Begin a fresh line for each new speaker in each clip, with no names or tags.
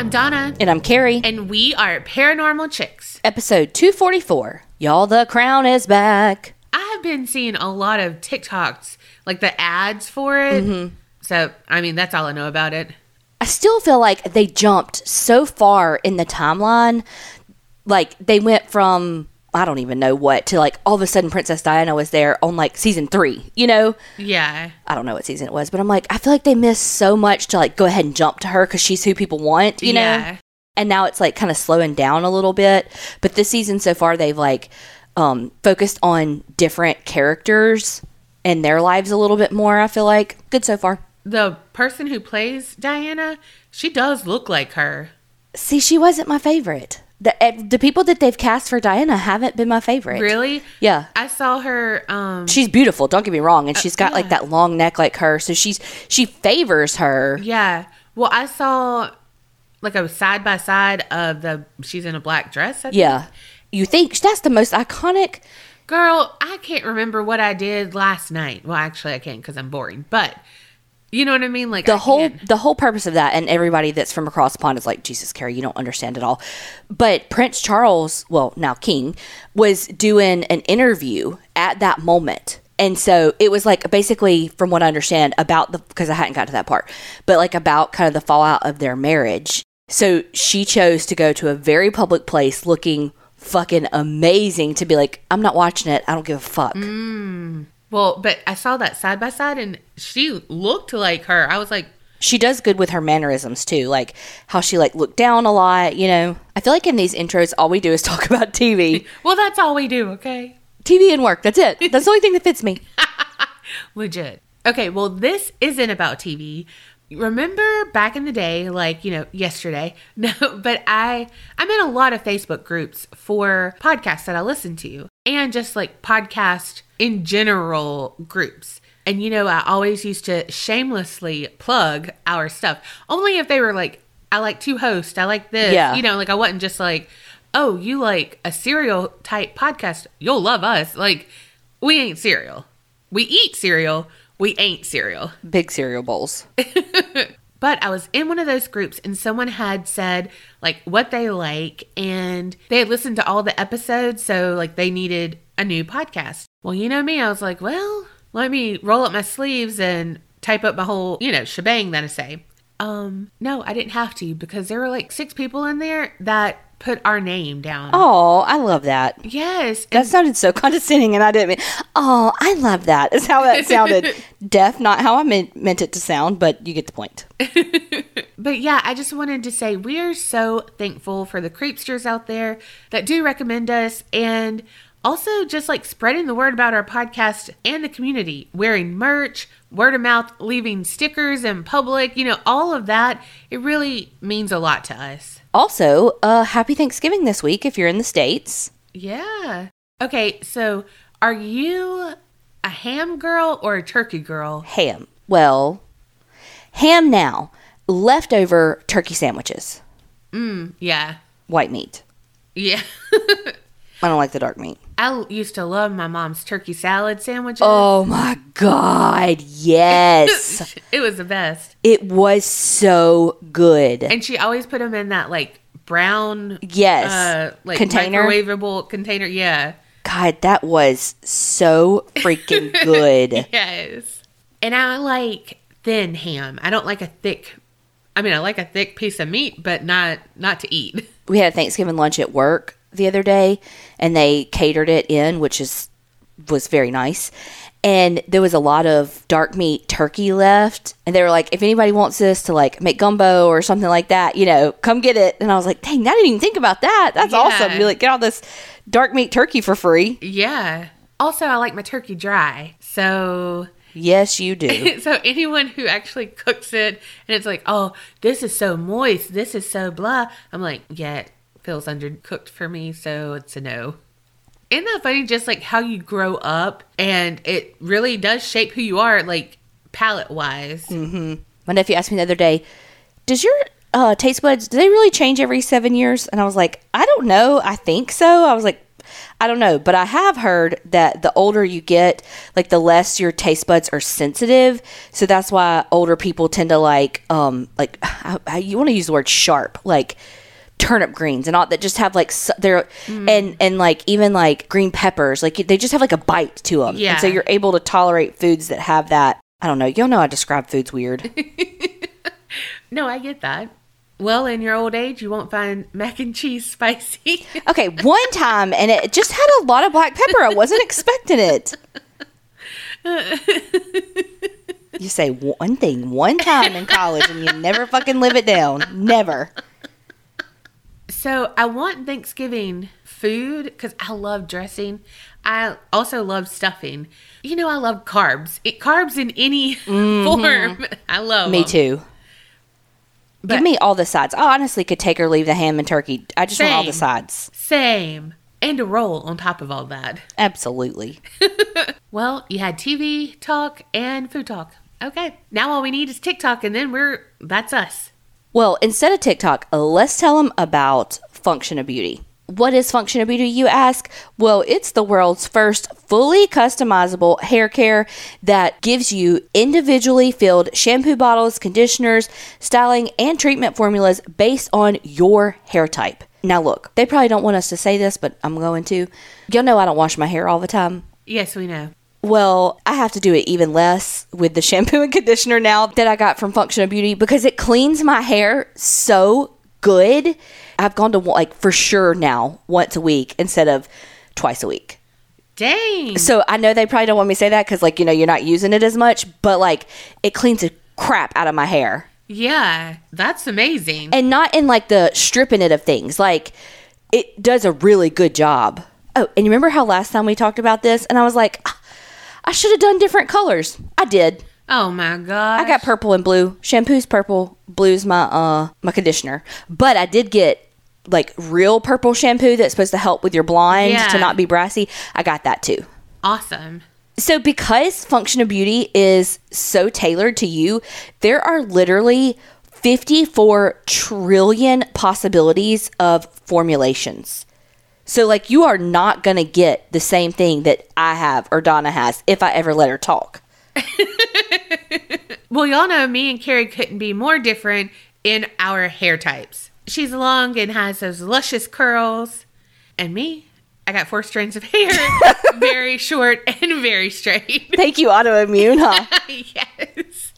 I'm Donna,
And I'm Kerri.
and we are Paranormal Chicks.
Episode 244. Y'all, the crown is back.
I have been seeing a lot of TikToks, like the ads for it. Mm-hmm. So, I mean, that's all I know about it.
I still feel like they jumped so far in the timeline. Like they went from I don't even know what to like all of a sudden Princess Diana was there on like season three. You know,
Yeah.
I don't know what season it was, but I'm like I feel like they missed so much to like go ahead and jump to her because she's who people want. You know,
Yeah.
and now it's like kind of slowing down a little bit. But this season so far, they've like um, focused on different characters and their lives a little bit more. I feel like good so far.
The person who plays Diana, she does look like her.
See, she wasn't my favorite. The eh, the people that they've cast for Diana haven't been my favorite.
Really?
Yeah.
I saw her um
She's beautiful, don't get me wrong, and she's got
yeah.
like that long neck like her, so she's she favors her.
yeah. Well, I saw like a side by side of the she's in a black dress. I think.
Yeah. You think that's the most iconic
Girl, I can't remember what I did last night. Well, actually, I can't because I'm boring. But you know what I mean? Like
the
I
whole
can't-
the whole purpose of that and everybody that's from across the pond is like jesus Kerri you don't understand it all. But prince charles well now king was doing an interview at that moment. And so it was like basically from what i understand about the because i hadn't got to that part but like about kind of the fallout of their marriage. So she chose to go to a very public place looking fucking amazing to be like i'm not watching it. I don't give a fuck mm.
Well, but I saw that side by side, and she looked like her. I was like,
she does good with her mannerisms too like how she like looked down a lot you know i feel like in these intros all we do is talk about tv
well, that's all we do, okay?
tv and work that's it that's the only thing that fits me
Legit. Okay, well, this isn't about TV. Remember back in the day, like, you know, yesterday? No, but I I'm in a lot of Facebook groups for podcasts that I listen to and just like podcast in general groups. And you know, I always used to shamelessly plug our stuff. Only if they were like, I like to host, I like this.
Yeah.
You know, like I wasn't just like, oh, you like a Serial type podcast, you'll love us. Like, we ain't cereal. We eat cereal. We ain't cereal.
big cereal bowls
But I was in one of those groups and someone had said like what they like and they had listened to all the episodes. So like they needed a new podcast. Well, you know me, I was like, well, let me roll up my sleeves and type up my whole, you know, shebang that I say. Um, no, I didn't have to because there were like six people in there that put our name down.
oh i love that
Yes.
that sounded so condescending and i didn't mean oh i love that is how that sounded deaf not how i meant, meant it to sound but you get the point
But yeah, I just wanted to say we are so thankful for the creepsters out there that do recommend us and also just like spreading the word about our podcast and the community, wearing merch, word of mouth, leaving stickers in public, you know, all of that. It really means a lot to us.
Also uh happy thanksgiving this week if you're in the states
Yeah. Okay, so are you a ham girl or a turkey girl?
ham well ham now leftover turkey sandwiches
Yeah.
white meat
Yeah.
i don't like the dark meat
I used to love my mom's turkey salad sandwiches.
Oh my God. Yes.
it was the best.
it was so good.
And she always put them in that like brown,
Yes.
uh, like
Container?
microwavable container. Yeah,
God, that was so freaking good.
yes. And I like thin ham. I don't like a thick. I mean, I like a thick piece of meat, but not not to eat.
we had a Thanksgiving lunch at work the other day and they catered it in, which is was very nice. And there was a lot of dark meat turkey left. And they were like, if anybody wants this to like make gumbo or something like that, you know, come get it. And I was like, dang, I didn't even think about that. That's
Yeah.
awesome. You like get all this dark meat turkey for free.
Yeah. Also, I like my turkey dry. So
Yes, you do.
so anyone who actually cooks it and it's like, oh, this is so moist, this is so blah. I'm like, yeah, feels undercooked for me, so it's a no. Isn't that funny? Just like how you grow up and it really does shape who you are, like palate wise.
My nephew asked me the other day, "Does your uh, taste buds do they really change every seven years?" And I was like, "I don't know. I think so." I was like, I don't know, but I have heard that the older you get, like the less your taste buds are sensitive. So that's why older people tend to like, um, like I, I, you want to use the word sharp, like turnip greens and all that just have like they're mm. and and like even like green peppers, like they just have like a bite to them.
Yeah.
And so you're able to tolerate foods that have that. I don't know. you'll know I describe foods weird.
No, I get that. Well, in your old age, you won't find mac and cheese spicy.
Okay, one time, and it just had a lot of black pepper. I wasn't expecting it. You say one thing one time in college, and you never fucking live it down. Never.
So I want Thanksgiving food because I love dressing. I also love stuffing. You know, I love carbs. It, carbs in any form. I love
Mm-hmm. Me
'em.
too.
But-
Give me all the sides. I honestly could take or leave the ham and turkey. I just want all the sides.
Same. And a roll on top of all that.
Absolutely.
Well, you had TV talk and food talk. Okay. Now all we need is TikTok and then we're that's us.
Well, instead of TikTok, uh, let's tell them about Function of Beauty. What is Function of Beauty, you ask? Well, it's the world's first fully customizable hair care that gives you individually filled shampoo bottles, conditioners, styling, and treatment formulas based on your hair type. Now, look, they probably don't want us to say this, but I'm going to. Y'all know I don't wash my hair all the time.
Yes, we know.
Well, I have to do it even less with the shampoo and conditioner now that I got from Function of Beauty because it cleans my hair so good. I've gone to like for sure now once a week instead of twice a week.
Dang.
So I know they probably don't want me to say that because like you know you're not using it as much, but like it cleans the crap out of my hair
Yeah, that's amazing.
and not in like the stripping it of things. Like it does a really good job. Oh, and you remember how last time we talked about this and I was like, "Ah, I should have done different colors. I did.
oh my god.
I got purple and blue. Shampoo's purple, blue's my uh my conditioner. But I did get like real purple shampoo that's supposed to help with your blonde
Yeah.
to not be brassy. I got that too.
awesome.
So because Function of Beauty is so tailored to you, there are literally 54 trillion possibilities of formulations. So like you are not going to get the same thing that I have or Donna has if I ever let her talk.
Well, y'all know me and Kerri couldn't be more different in our hair types. She's long and has those luscious curls. And me, I got four strands of hair, very short and very straight.
Thank you autoimmune, huh?
yes.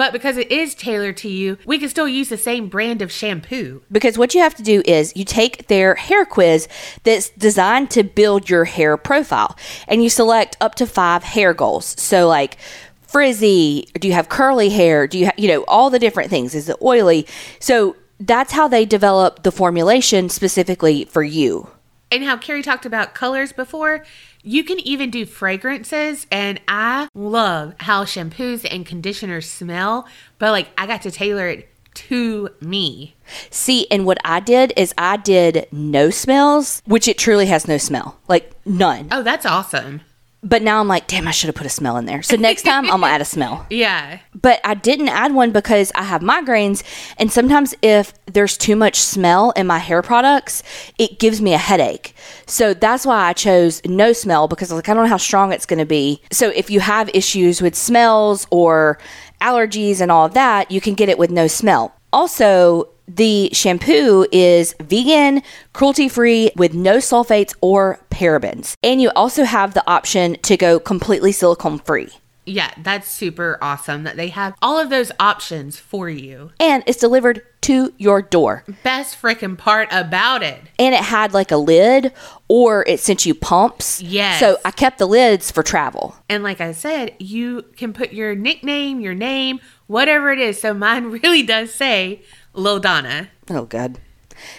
But because it is tailored to you, we can still use the same brand of shampoo.
Because what you have to do is you take their hair quiz that's designed to build your hair profile and you select up to five hair goals. So, like frizzy, do you have curly hair? Do you have, you know, all the different things? Is it oily? So, that's how they develop the formulation specifically for you.
And how Kerri talked about colors before, you can even do fragrances. And I love how shampoos and conditioners smell, but like I got to tailor it to me.
See, and what I did is I did no smells, which it truly has no smell, like none.
Oh, that's awesome.
But now I'm like, damn, I should have put a smell in there. So next time I'm gonna add a smell.
Yeah.
but I didn't add one because I have migraines. And sometimes, if there's too much smell in my hair products, it gives me a headache. So that's why I chose no smell because I like, I don't know how strong it's going to be. So if you have issues with smells or allergies and all of that, you can get it with no smell. Also, the shampoo is vegan, cruelty free, with no sulfates or parabens. And you also have the option to go completely silicone free.
Yeah, that's super awesome that they have all of those options for you.
and it's delivered to your door.
Best freaking part about it.
And it had like a lid or it sent you pumps.
Yes.
So I kept the lids for travel.
And like I said, you can put your nickname, your name, whatever it is. So mine really does say Lil Donna.
Oh, God.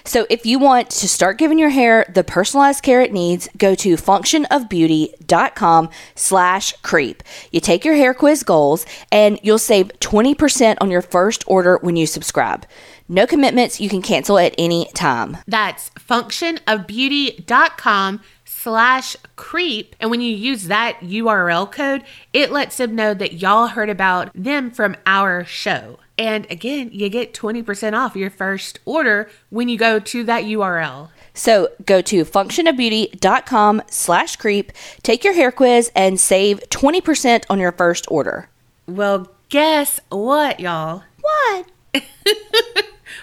So if you want to start giving your hair the personalized care it needs, go to functionofbeauty.com slash creep. You take your hair quiz goals and you'll save 20% on your first order when you subscribe. No commitments. You can cancel at any time.
That's functionofbeauty.com slash creep. And when you use that URL code, it lets them know that y'all heard about them from our show. And again, you get 20% off your first order when you go to that URL.
So go to functionofbeauty.com slash creep, take your hair quiz, and save 20% on your first order.
Well, guess what, y'all?
What?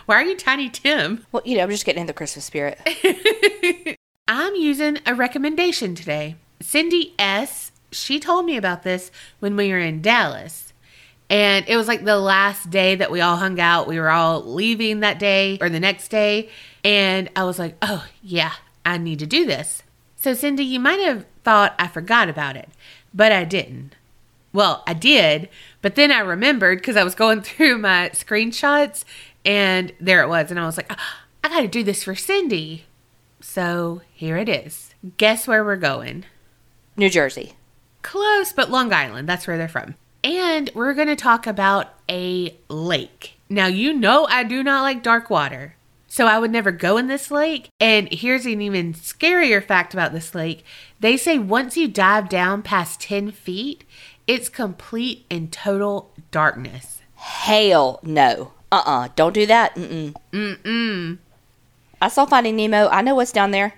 Why are you Tiny Tim?
Well, you know, I'm just getting in the Christmas spirit.
I'm using a recommendation today. Cindy S., she told me about this when we were in Dallas. And it was like the last day that we all hung out. We were all leaving that day or the next day. And I was like, oh, yeah, I need to do this. So, Cindy, you might have thought I forgot about it, but I didn't. Well, I did, but then I remembered because I was going through my screenshots and there it was. And I was like, "Ah, I got to do this for Cindy. So here it is. Guess where we're going?
New Jersey.
Close, but Long Island. That's where they're from. And we're going to talk about a lake. Now, you know, I do not like dark water. So I would never go in this lake. And here's an even scarier fact about this lake they say once you dive down past 10 feet, it's complete and total darkness.
Hell no. Uh uh-uh. uh. do not do that. Mm mm. Mm I saw Finding Nemo. I know what's down there.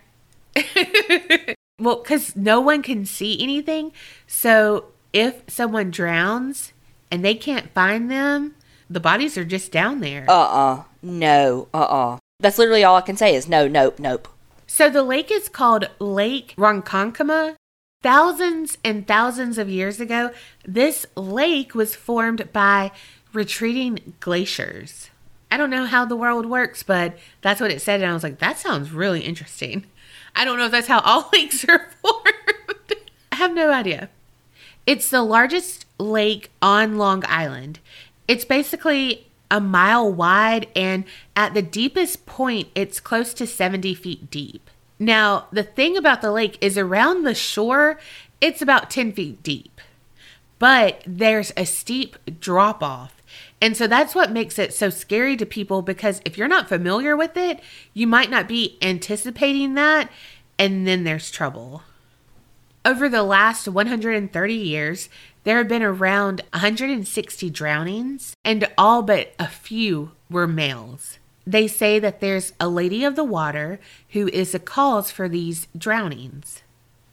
well, because no one can see anything. So if someone drowns and they can't find them, the bodies are just down there.
Uh uh-uh. uh No. Uh uh That's literally all I can say is no, nope, nope.
So the lake is called Lake Ronkonkoma. Thousands and thousands of years ago, this lake was formed by retreating glaciers. I don't know how the world works, but that's what it said. And I was like, that sounds really interesting. I don't know if that's how all lakes are formed. I have no idea. It's the largest lake on Long Island. It's basically a mile wide, and at the deepest point, it's close to 70 feet deep. Now, the thing about the lake is around the shore, it's about 10 feet deep, but there's a steep drop off. And so that's what makes it so scary to people because if you're not familiar with it, you might not be anticipating that, and then there's trouble. Over the last 130 years, there have been around 160 drownings, and all but a few were males. They say that there's a lady of the water who is the cause for these drownings.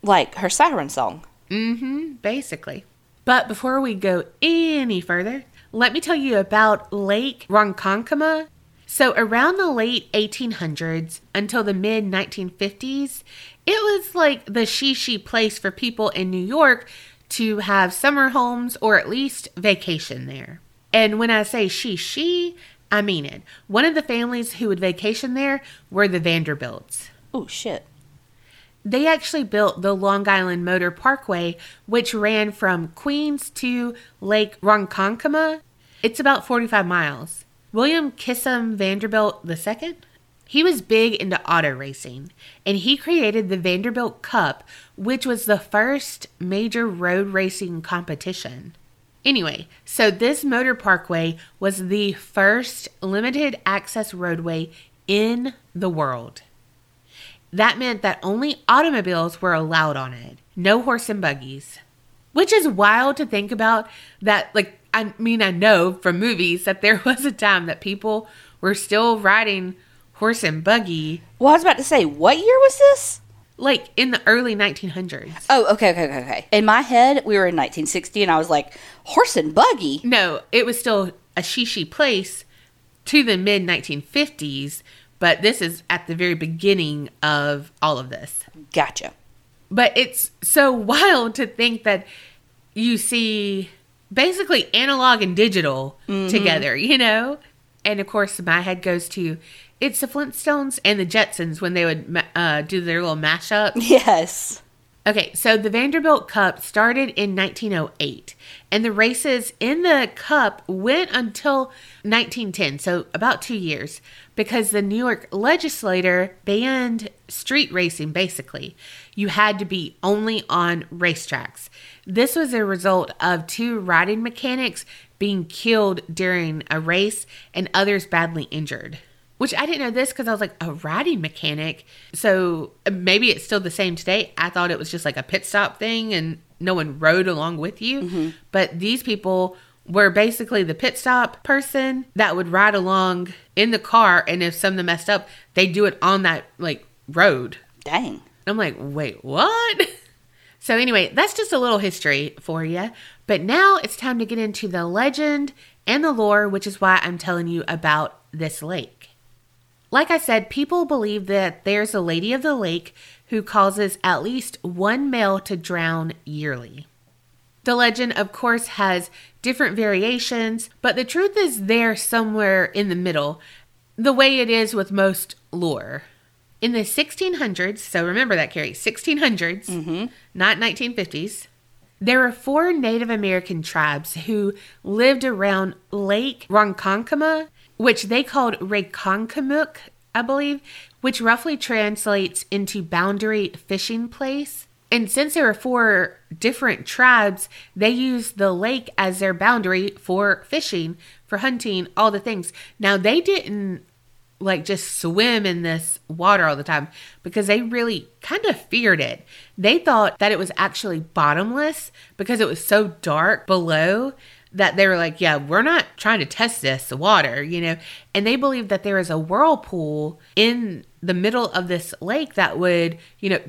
Like her siren song.
Mm hmm, basically. But before we go any further, let me tell you about Lake Ronkonkoma. So, around the late 1800s until the mid 1950s, it was like the shishi place for people in New York to have summer homes or at least vacation there. And when I say shishi, I mean it. One of the families who would vacation there were the Vanderbilts.
Oh, shit.
They actually built the Long Island Motor Parkway, which ran from Queens to Lake Ronkonkoma. It's about 45 miles. William Kissam Vanderbilt II, he was big into auto racing, and he created the Vanderbilt Cup, which was the first major road racing competition. Anyway, so this motor parkway was the first limited access roadway in the world. That meant that only automobiles were allowed on it, no horse and buggies. Which is wild to think about that, like, I mean, I know from movies that there was a time that people were still riding horse and buggy.
Well, I was about to say, what year was this?
like in the early 1900s.
Oh, okay, okay, okay, okay. In my head, we were in 1960, and I was like, horse and buggy.
No, it was still a shishi place to the mid 1950s, but this is at the very beginning of all of this.
Gotcha.
But it's so wild to think that you see basically analog and digital mm-hmm. together, you know? And of course, my head goes to it's the Flintstones and the Jetsons when they would uh, do their little mashup.
Yes.
Okay, so the Vanderbilt Cup started in 1908, and the races in the Cup went until 1910, so about two years, because the New York legislator banned street racing basically. You had to be only on racetracks. This was a result of two riding mechanics being killed during a race and others badly injured. Which I didn't know this because I was like a riding mechanic. So maybe it's still the same today. I thought it was just like a pit stop thing and no one rode along with you. Mm-hmm. But these people were basically the pit stop person that would ride along in the car. And if something messed up, they do it on that like road.
Dang.
I'm like, wait, what? So, anyway, that's just a little history for you. But now it's time to get into the legend and the lore, which is why I'm telling you about this lake. Like I said, people believe that there's a lady of the lake who causes at least one male to drown yearly. The legend, of course, has different variations, but the truth is there somewhere in the middle, the way it is with most lore. In the 1600s, so remember that, Kerri, 1600s, mm-hmm. not 1950s, there were four Native American tribes who lived around Lake Ronkonkoma, which they called Rekonkamuk, I believe, which roughly translates into boundary fishing place. And since there were four different tribes, they used the lake as their boundary for fishing, for hunting, all the things. Now, they didn't like just swim in this water all the time because they really kind of feared it. They thought that it was actually bottomless because it was so dark below that they were like, yeah, we're not trying to test this water, you know. And they believed that there is a whirlpool in the middle of this lake that would, you know,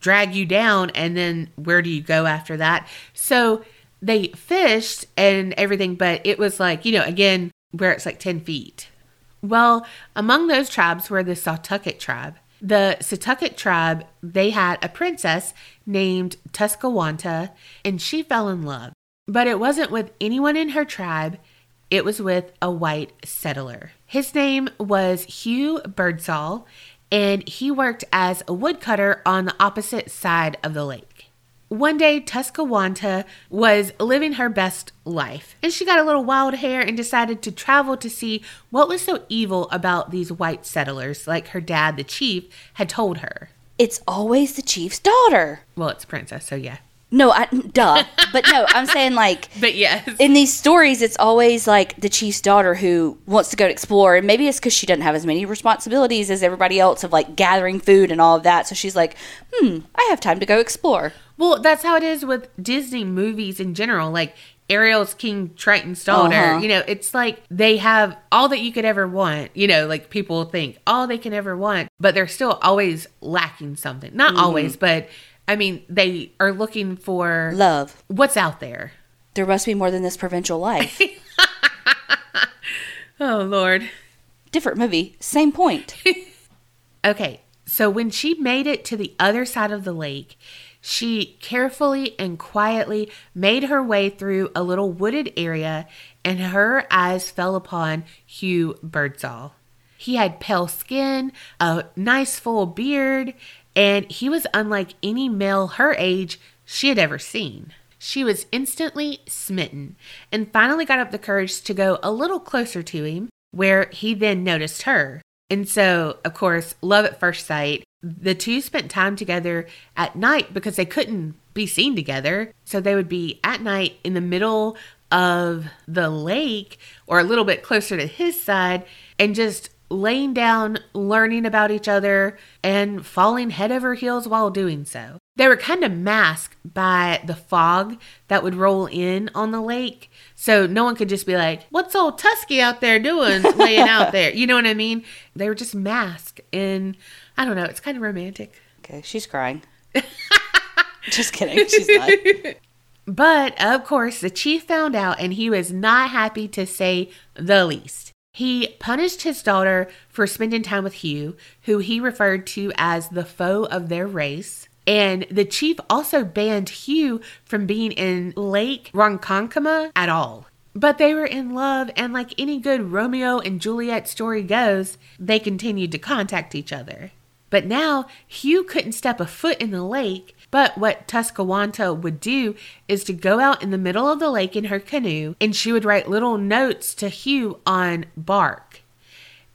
drag you down and then where do you go after that? So they fished and everything, but it was like, you know, again, where it's like 10 feet. Well, among those tribes were the Setauket tribe. The Setauket tribe, they had a princess named Tuscawanta, and she fell in love. But it wasn't with anyone in her tribe, it was with a white settler. His name was Hugh Birdsall, and he worked as a woodcutter on the opposite side of the lake. One day, Tuscawanta was living her best life, and she got a little wild hair and decided to travel to see what was so evil about these white settlers, like her dad, the chief, had told her.
It's always the chief's daughter.
Well, it's princess, so yeah.
No, I, duh. but no, I'm saying like
But yes.
in these stories, it's always like the chief's daughter who wants to go to explore, and maybe it's because she doesn't have as many responsibilities as everybody else of like gathering food and all of that. So she's like, "Hmm, I have time to go explore."
Well, that's how it is with Disney movies in general. Like Ariel's King Triton's daughter,
Uh-huh.
you know, it's like they have all that you could ever want. You know, like people think all they can ever want, but they're still always lacking something. Not
Mm-hmm.
always, but I mean, they are looking for
Love.
what's out there.
There must be more than this provincial life.
Oh, Lord.
Different movie, same point.
Okay, so when she made it to the other side of the lake, she carefully and quietly made her way through a little wooded area, and her eyes fell upon Hugh Birdsall. He had pale skin, a nice full beard, and he was unlike any male her age she had ever seen. She was instantly smitten and finally got up the courage to go a little closer to him, where he then noticed her. And so, of course, love at first sight. The two spent time together at night because they couldn't be seen together. So they would be at night in the middle of the lake or a little bit closer to his side and just laying down, learning about each other, and falling head over heels while doing so. They were kind of masked by the fog that would roll in on the lake. So no one could just be like, What's old Tusky out there doing laying out there? You know what I mean? They were just masked. And I don't know, it's kind of romantic.
Okay, she's crying. Just kidding. She's not.
But of course, the chief found out and he was not happy to say the least. He punished his daughter for spending time with Hugh, who he referred to as the foe of their race. And the chief also banned Hugh from being in Lake Ronkonkoma at all. But they were in love, and like any good Romeo and Juliet story goes, they continued to contact each other. But now, Hugh couldn't step a foot in the lake, but what Tuscawanta would do is to go out in the middle of the lake in her canoe, and she would write little notes to Hugh on bark.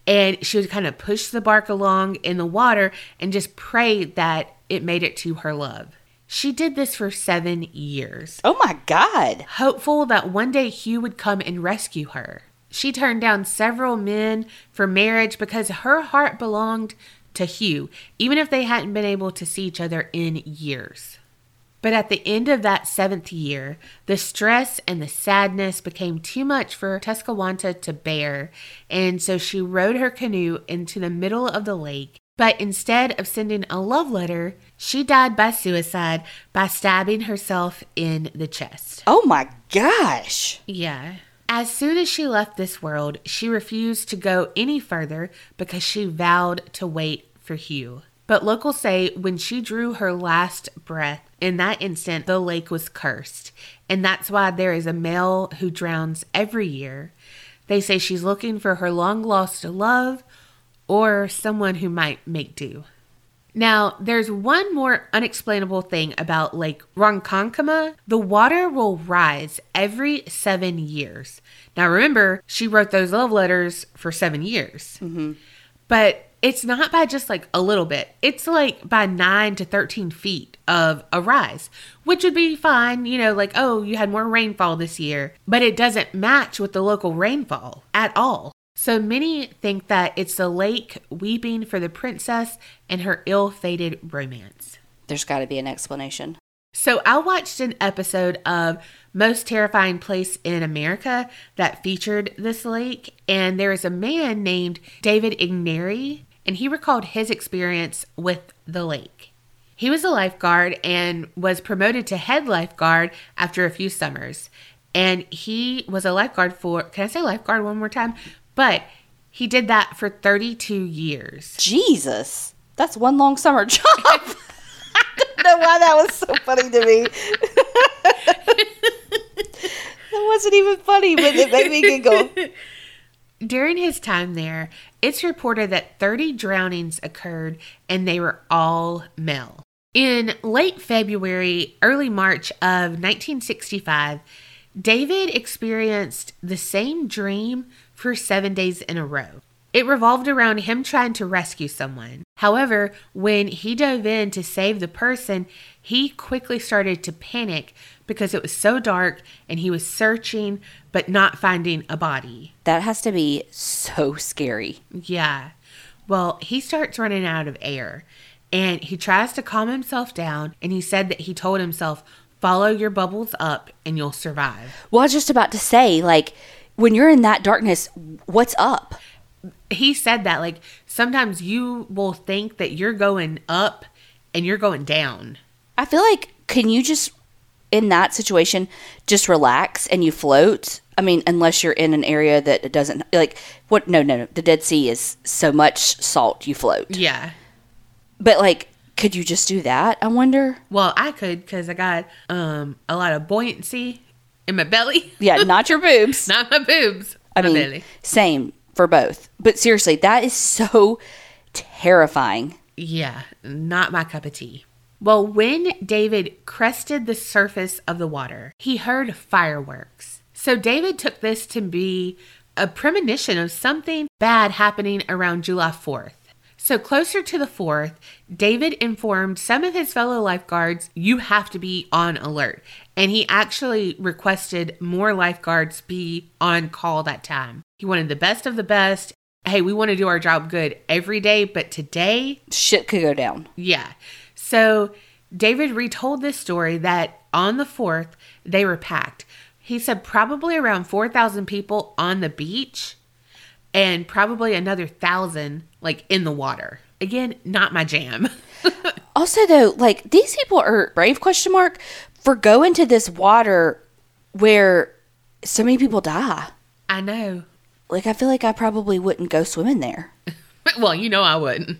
And she would kind of push the bark along in the water and just pray that it made it to her love. She did this for seven years
Oh my God.
hopeful that one day Hugh would come and rescue her. She turned down several men for marriage because her heart belonged to Hugh, even if they hadn't been able to see each other in years. But at the end of that seventh year, the stress and the sadness became too much for Tuscawanta to bear, and so she rowed her canoe into the middle of the lake. But instead of sending a love letter, she died by suicide by stabbing herself in the chest.
Oh my gosh.
Yeah. As soon as she left this world, she refused to go any further because she vowed to wait for Hugh. But locals say when she drew her last breath, in that instant, the lake was cursed. And that's why there is a male who drowns every year. They say she's looking for her long lost love or someone who might make do. Now, there's one more unexplainable thing about Lake Ronkonkoma. The water will rise every seven years. Now, remember, she wrote those love letters for seven years. Mm-hmm. But it's not by just like a little bit, it's like by nine to 13 feet of a rise, which would be fine. You know, like, oh, you had more rainfall this year, but it doesn't match with the local rainfall at all. So many think that it's the lake weeping for the princess and her ill fated romance.
There's got to be an explanation.
So I watched an episode of Most Terrifying Place in America that featured this lake, and there is a man named David Igneri, and he recalled his experience with the lake. He was a lifeguard and was promoted to head lifeguard after a few summers. And he was a lifeguard for, can I say lifeguard one more time? But he did that for 32 years.
Jesus. That's one long summer job. I don't know why that was so funny to me. that wasn't even funny, but it made me giggle.
During his time there, it's reported that 30 drownings occurred and they were all male. In late February, early March of 1965, David experienced the same dream for seven days in a row. It revolved around him trying to rescue someone. However, when he dove in to save the person, he quickly started to panic because it was so dark and he was searching but not finding a body.
That has to be so scary.
Yeah. Well, he starts running out of air and he tries to calm himself down and he said that he told himself, follow your bubbles up and you'll survive.
Well, I was just about to say, like, when you're in that darkness, what's up?
He said that like sometimes you will think that you're going up and you're going down.
I feel like can you just in that situation just relax and you float? I mean, unless you're in an area that doesn't like what no no no the Dead Sea is so much salt you float.
Yeah.
But like could you just do that? I wonder.
Well, I could cuz I got um a lot of buoyancy in my belly.
Yeah, not your boobs.
Not my boobs.
I
my
mean,
belly.
same for both. But seriously, that is so terrifying.
Yeah, not my cup of tea. Well, when David crested the surface of the water, he heard fireworks. So David took this to be a premonition of something bad happening around July 4th. So, closer to the 4th, David informed some of his fellow lifeguards, you have to be on alert. And he actually requested more lifeguards be on call that time. He wanted the best of the best. Hey, we want to do our job good every day, but today,
Shit could go down.
yeah. So, David retold this story that on the 4th, they were packed. He said probably around 4,000 people on the beach and probably another thousand like in the water. Again, not my jam.
Also, though, like these people are brave question mark for going to this water where so many people die.
I know.
Like I feel like I probably wouldn't go swimming there.
Well, you know I wouldn't.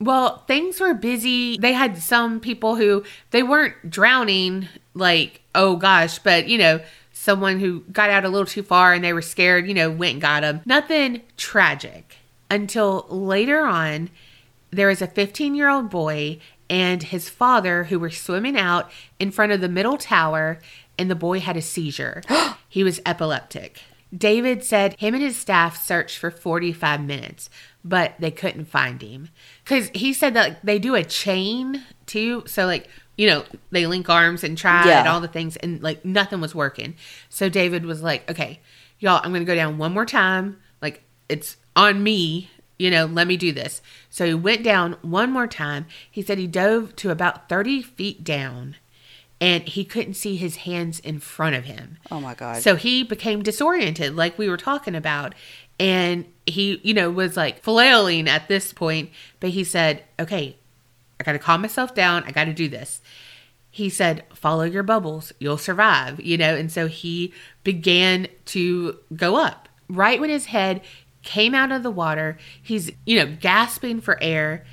Well, things were busy. They had some people who they weren't drowning like, oh gosh, but you know, someone who got out a little too far and they were scared, you know, went and got them. Nothing tragic. Until later on, there was a 15 year old boy and his father who were swimming out in front of the middle tower, and the boy had a seizure. he was epileptic. David said him and his staff searched for 45 minutes, but they couldn't find him. Because he said that like, they do a chain too. So, like, you know, they link arms and try
Yeah.
and all the things, and like nothing was working. So, David was like, okay, y'all, I'm going to go down one more time. Like, it's on me. You know, let me do this. So he went down one more time. He said he dove to about 30 feet down and he couldn't see his hands in front of him.
Oh my God.
So he became disoriented, like we were talking about. And he, you know, was like flailing at this point, but he said, okay, I got to calm myself down. I got to do this. He said, follow your bubbles. You'll survive, you know? And so he began to go up. Right when his head came out of the water, he's, you know, gasping for air.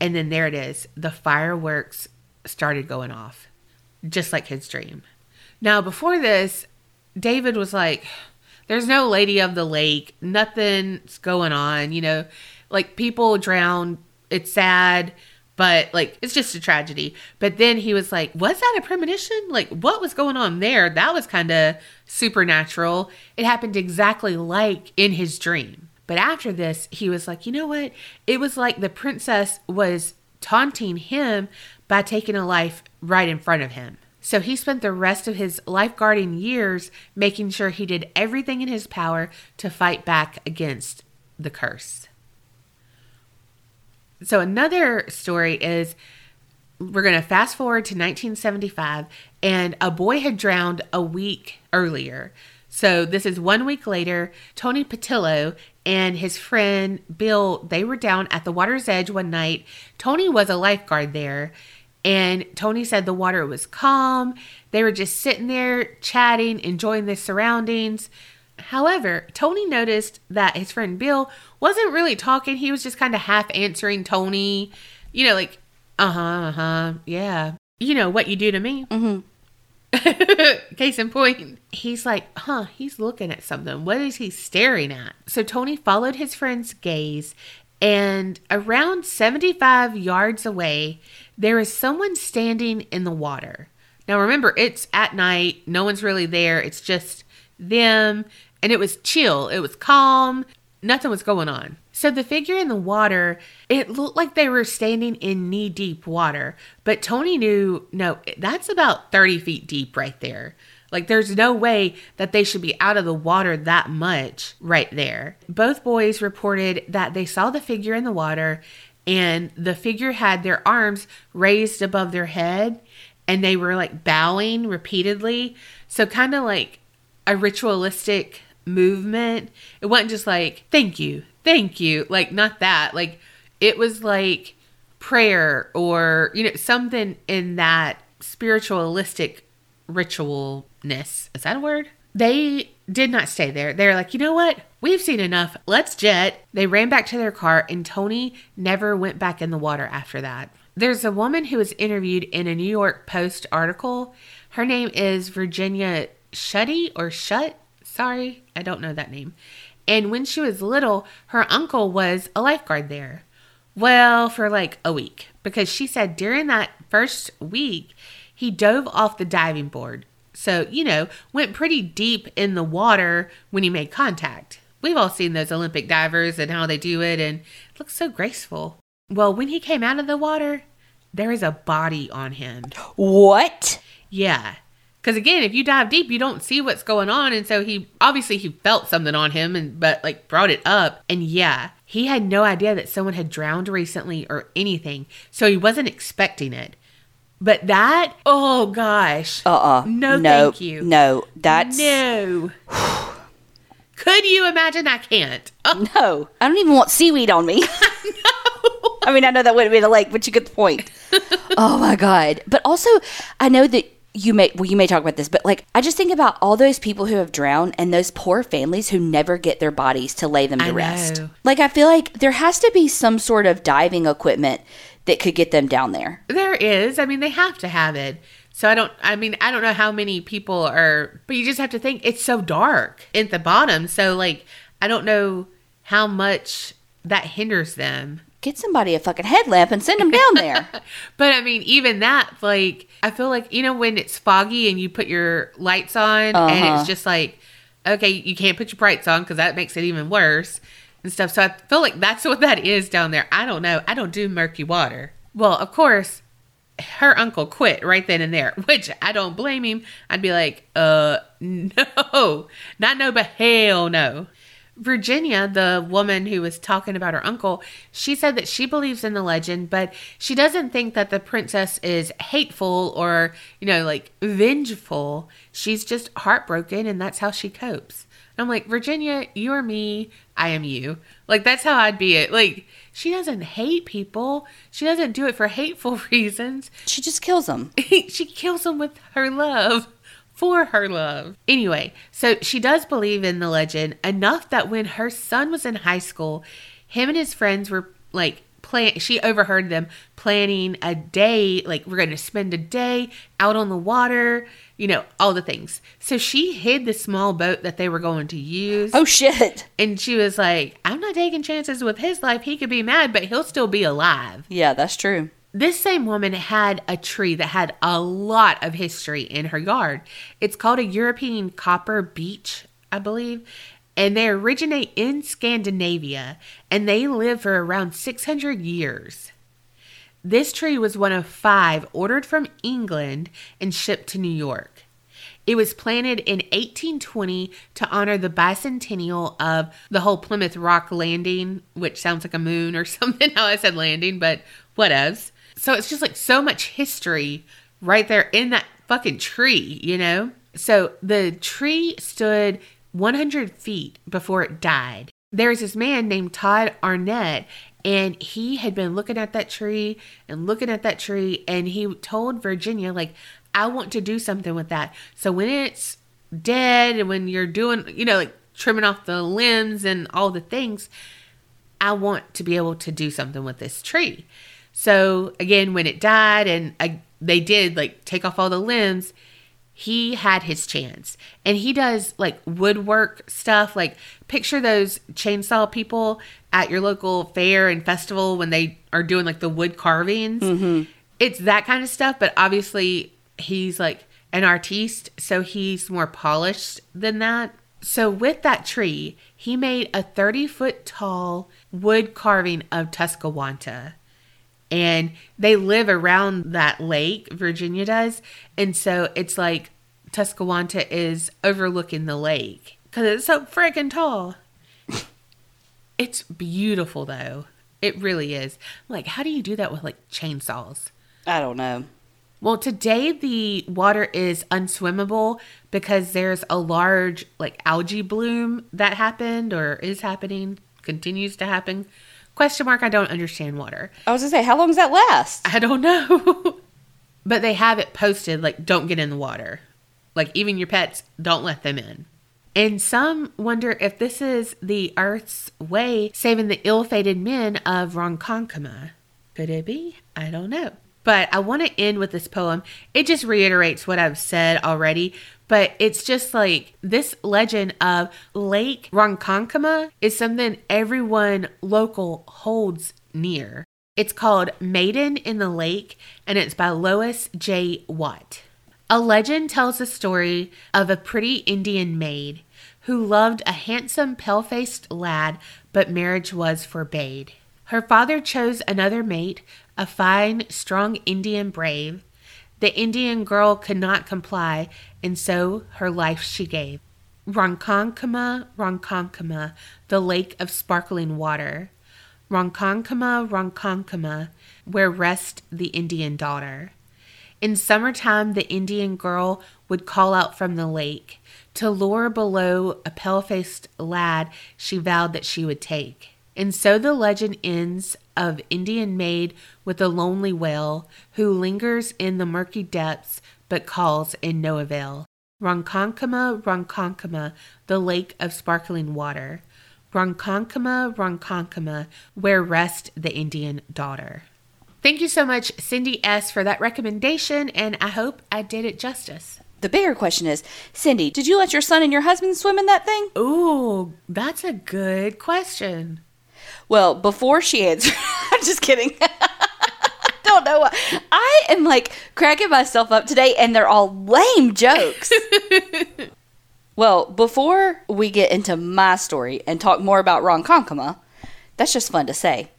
And then there it is. The fireworks started going off, just like his dream. Now, before this, David was like, there's no lady of the lake, nothing's going on, you know, like people drown, it's sad, but like it's just a tragedy. But then he was like, was that a premonition? Like what was going on there? That was kind of supernatural. It happened exactly like in his dream. But after this, he was like, you know what? It was like the princess was taunting him by taking a life right in front of him. So he spent the rest of his lifeguarding years making sure he did everything in his power to fight back against the curse. So another story is we're going to fast forward to 1975 and a boy had drowned a week earlier. So this is one week later. Tony Patillo and his friend Bill, they were down at the water's edge one night. Tony was a lifeguard there and Tony said the water was calm. They were just sitting there chatting, enjoying the surroundings. However, Tony noticed that his friend Bill wasn't really talking. He was just kind of half answering Tony, you know, like, uh huh, uh huh, yeah. You know what you do to me. Mm-hmm. Case in point, he's like, huh, he's looking at something. What is he staring at? So Tony followed his friend's gaze, and around 75 yards away, there is someone standing in the water. Now remember, it's at night, no one's really there, it's just them, and it was chill, it was calm, nothing was going on. So the figure in the water, it looked like they were standing in knee deep water, but Tony knew no, that's about 30 feet deep right there. Like, there's no way that they should be out of the water that much right there. Both boys reported that they saw the figure in the water and the figure had their arms raised above their head and they were like bowing repeatedly. So, kind of like a ritualistic movement. It wasn't just like, thank you, thank you. Like, not that. Like, it was like prayer or, you know, something in that spiritualistic ritualness. Is that a word? They did not stay there. They're like, you know what? We've seen enough. Let's jet. They ran back to their car, and Tony never went back in the water after that. There's a woman who was interviewed in a New York Post article. Her name is Virginia Shutty or Shutt. Sorry, I don't know that name. And when she was little, her uncle was a lifeguard there. Well, for like a week, because she said during that first week, he dove off the diving board. So, you know, went pretty deep in the water when he made contact. We've all seen those Olympic divers and how they do it, and it looks so graceful. Well, when he came out of the water, there is a body on him.
What?
Yeah. Because again, if you dive deep, you don't see what's going on. And so he obviously he felt something on him and but like brought it up. And yeah, he had no idea that someone had drowned recently or anything. So he wasn't expecting it. But that, oh gosh.
Uh uh
No,
no,
thank you.
No, that's.
No. Could you imagine? I can't. Oh,
No, I don't even want seaweed on me. I mean, I know that wouldn't be a lake, but you get the point. oh my god! But also, I know that you may well you may talk about this, but like I just think about all those people who have drowned and those poor families who never get their bodies to lay them to
I
rest.
know.
Like I feel like there has to be some sort of diving equipment that could get them down there.
there is. I mean, they have to have it. So I don't. I mean, I don't know how many people are, but you just have to think it's so dark at the bottom. So like, I don't know how much that hinders them.
Get somebody a fucking headlamp and send them down there.
But I mean, even that, like, I feel like, you know, when it's foggy and you put your lights on and
Uh-huh.
it's just like, okay, you can't put your brights on because that makes it even worse and stuff. So I feel like that's what that is down there. I don't know. I don't do murky water. Well, of course, her uncle quit right then and there, which I don't blame him. I'd be like, uh, no, not no, but hell no. Virginia, the woman who was talking about her uncle, she said that she believes in the legend, but she doesn't think that the princess is hateful or, you know, like vengeful. She's just heartbroken and that's how she copes. And I'm like, Virginia, you are me, I am you. Like, that's how I'd be it. Like, she doesn't hate people, she doesn't do it for hateful reasons.
She just kills them.
she kills them with her love for her love. Anyway, so she does believe in the legend enough that when her son was in high school, him and his friends were like plan she overheard them planning a day like we're going to spend a day out on the water, you know, all the things. So she hid the small boat that they were going to use.
Oh shit.
And she was like, I'm not taking chances with his life. He could be mad, but he'll still be alive.
Yeah, that's true.
This same woman had a tree that had a lot of history in her yard. It's called a European copper beech, I believe, and they originate in Scandinavia and they live for around 600 years. This tree was one of five ordered from England and shipped to New York. It was planted in 1820 to honor the bicentennial of the whole Plymouth Rock landing, which sounds like a moon or something. How I said landing, but whatevs. So it's just like so much history right there in that fucking tree, you know? So the tree stood 100 feet before it died. There was this man named Todd Arnett, and he had been looking at that tree and looking at that tree, and he told Virginia, like, I want to do something with that. So when it's dead and when you're doing, you know, like trimming off the limbs and all the things, I want to be able to do something with this tree. So again, when it died and I, they did like take off all the limbs, he had his chance. And he does like woodwork stuff. Like picture those chainsaw people at your local fair and festival when they are doing like the wood carvings. Mm-hmm. It's that kind of stuff. But obviously, he's like an artiste, so he's more polished than that. So with that tree, he made a 30 foot tall wood carving of Tuscawanta and they live around that lake, Virginia does. And so it's like Tuscawanta is overlooking the lake because it's so freaking tall. it's beautiful though. It really is. Like, how do you do that with like chainsaws?
I don't know.
Well, today the water is unswimmable because there's a large like algae bloom that happened or is happening, continues to happen Question mark, I don't understand water.
I was gonna say, how long does that last?
I don't know. but they have it posted like, don't get in the water. Like, even your pets, don't let them in. And some wonder if this is the Earth's way saving the ill fated men of Ronkonkoma. Could it be? I don't know. But I want to end with this poem. It just reiterates what I've said already, but it's just like this legend of Lake Ronkonkoma is something everyone local holds near. It's called Maiden in the Lake and it's by Lois J. Watt. A legend tells the story of a pretty Indian maid who loved a handsome pale faced lad, but marriage was forbade. Her father chose another mate, a fine, strong Indian brave. The Indian girl could not comply, and so her life she gave. Ronkonkoma, Ronkonkoma, the lake of sparkling water. Ronkonkoma, Ronkonkoma, where rests the Indian daughter. In summertime, the Indian girl would call out from the lake. To lure below a pale faced lad she vowed that she would take. And so the legend ends of Indian maid with a lonely wail who lingers in the murky depths but calls in no avail. Ronkonkoma, Ronkonkoma, the lake of sparkling water. Ronkonkoma, Ronkonkoma, where rest the Indian daughter. Thank you so much, Cindy S., for that recommendation, and I hope I did it justice.
The bigger question is, Cindy, did you let your son and your husband swim in that thing?
Ooh, that's a good question.
Well, before she answered, I'm just kidding. don't know what. I am like cracking myself up today, and they're all lame jokes. well, before we get into my story and talk more about Ronkonkoma, that's just fun to say.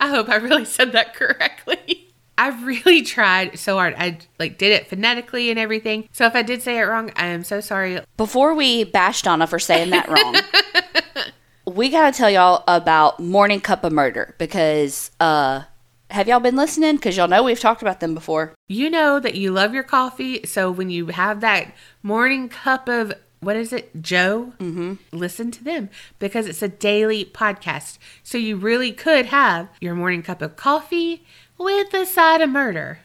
I hope I really said that correctly. I really tried so hard. I like did it phonetically and everything. So if I did say it wrong, I am so sorry.
Before we bash Donna for saying that wrong, we got to tell y'all about Morning Cup of Murder because uh have y'all been listening? Because y'all know we've talked about them before.
You know that you love your coffee, so when you have that morning cup of what is it, Joe? Mm-hmm. Listen to them because it's a daily podcast. So you really could have your morning cup of coffee with a side of murder.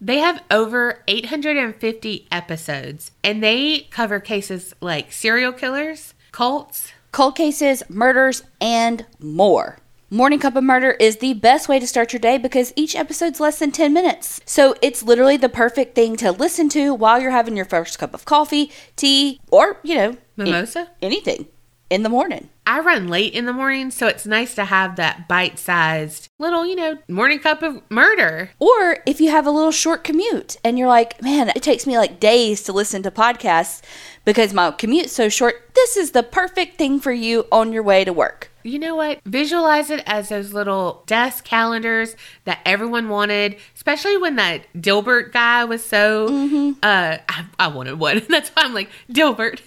They have over 850 episodes and they cover cases like serial killers, cults,
Cold cases, murders, and more. Morning Cup of Murder is the best way to start your day because each episode's less than 10 minutes. So it's literally the perfect thing to listen to while you're having your first cup of coffee, tea, or, you know,
mimosa.
anything in the morning.
I run late in the morning, so it's nice to have that bite sized little, you know, morning cup of murder.
Or if you have a little short commute and you're like, man, it takes me like days to listen to podcasts because my commute's so short, this is the perfect thing for you on your way to work.
You know what? Visualize it as those little desk calendars that everyone wanted, especially when that Dilbert guy was so. Uh, I, I wanted one. That's why I'm like Dilbert.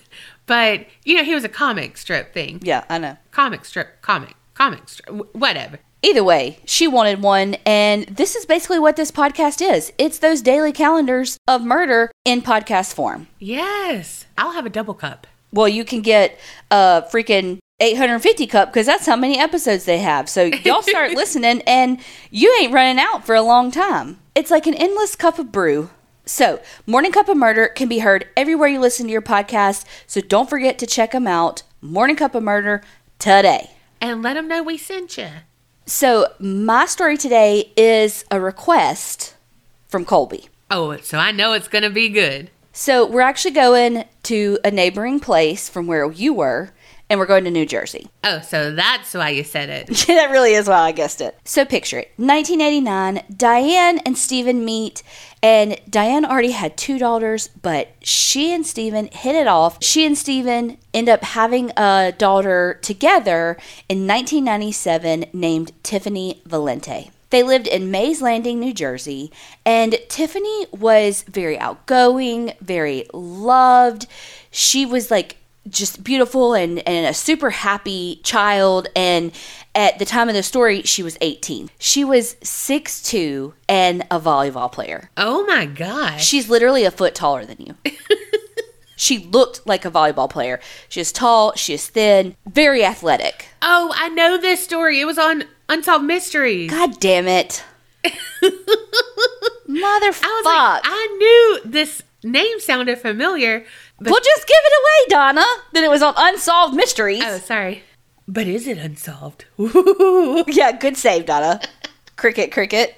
But you know, he was a comic strip thing.
Yeah, I know.
Comic strip, comic, comic strip, whatever.
Either way, she wanted one, and this is basically what this podcast is. It's those daily calendars of murder in podcast form.
Yes, I'll have a double cup.
Well, you can get a freaking 850 cup because that's how many episodes they have. So y'all start listening, and you ain't running out for a long time. It's like an endless cup of brew. So, Morning Cup of Murder can be heard everywhere you listen to your podcast. So don't forget to check them out. Morning Cup of Murder today.
And let them know we sent you.
So, my story today is a request from Colby.
Oh, so I know it's gonna be good.
So, we're actually going to a neighboring place from where you were, and we're going to New Jersey.
Oh, so that's why you said it.
that really is why I guessed it. So, picture it 1989, Diane and Steven meet, and Diane already had two daughters, but she and Stephen hit it off. She and Stephen end up having a daughter together in 1997 named Tiffany Valiante. They lived in Mays Landing, New Jersey, and Tiffany was very outgoing, very loved. She was like just beautiful and, and a super happy child. And at the time of the story, she was 18. She was 6'2 and a volleyball player.
Oh my gosh.
She's literally a foot taller than you. she looked like a volleyball player. She is tall, she is thin, very athletic.
Oh, I know this story. It was on Unsolved Mysteries.
God damn it. Motherfuck.
I like, I knew this name sounded familiar. But
well, just give it away, Donna. That it was on Unsolved Mysteries.
oh, sorry. But is it unsolved?
Yeah, good save, Donna. cricket, cricket.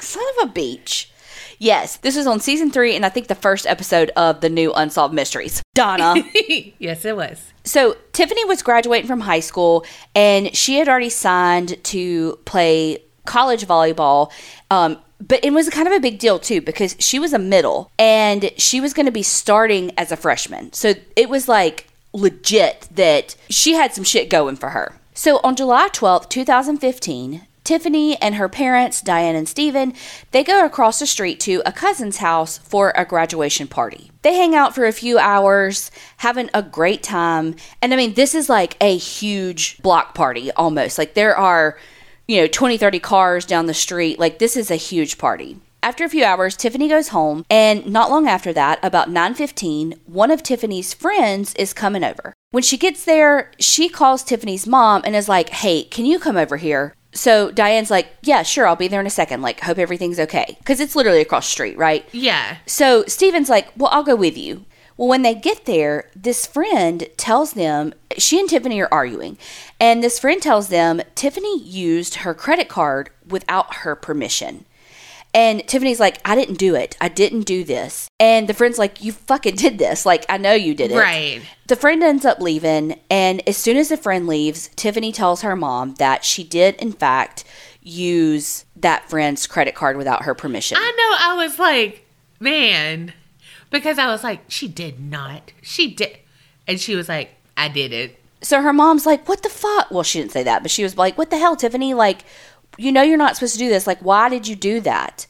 Son of a beach. Yes, this was on season three, and I think the first episode of the new Unsolved Mysteries. Donna.
yes, it was.
so Tiffany was graduating from high school, and she had already signed to play college volleyball. Um, but it was kind of a big deal too because she was a middle and she was going to be starting as a freshman. So it was like legit that she had some shit going for her. So on July 12th, 2015, Tiffany and her parents, Diane and Steven, they go across the street to a cousin's house for a graduation party. They hang out for a few hours, having a great time. And I mean, this is like a huge block party almost. Like there are, you know, 20, 30 cars down the street. Like this is a huge party. After a few hours, Tiffany goes home, and not long after that, about 9:15, one of Tiffany's friends is coming over. When she gets there, she calls Tiffany's mom and is like, "Hey, can you come over here?" So Diane's like, "Yeah, sure, I'll be there in a second. Like, hope everything's okay." Cuz it's literally across the street, right?
Yeah.
So Steven's like, Well, I'll go with you. Well, when they get there, this friend tells them, she and Tiffany are arguing, and this friend tells them Tiffany used her credit card without her permission. And Tiffany's like, I didn't do it. I didn't do this. And the friend's like, You fucking did this. Like, I know you did it.
Right.
The friend ends up leaving, and as soon as the friend leaves, Tiffany tells her mom that she did, in fact, use that friend's credit card without her permission.
I know. I was like, man, because I was like, she did not. She did. And she was like, I did it.
So her mom's like, What the fuck? Well, she didn't say that, but she was like, What the hell, Tiffany? Like, you know, you're not supposed to do this. Like, why did you do that?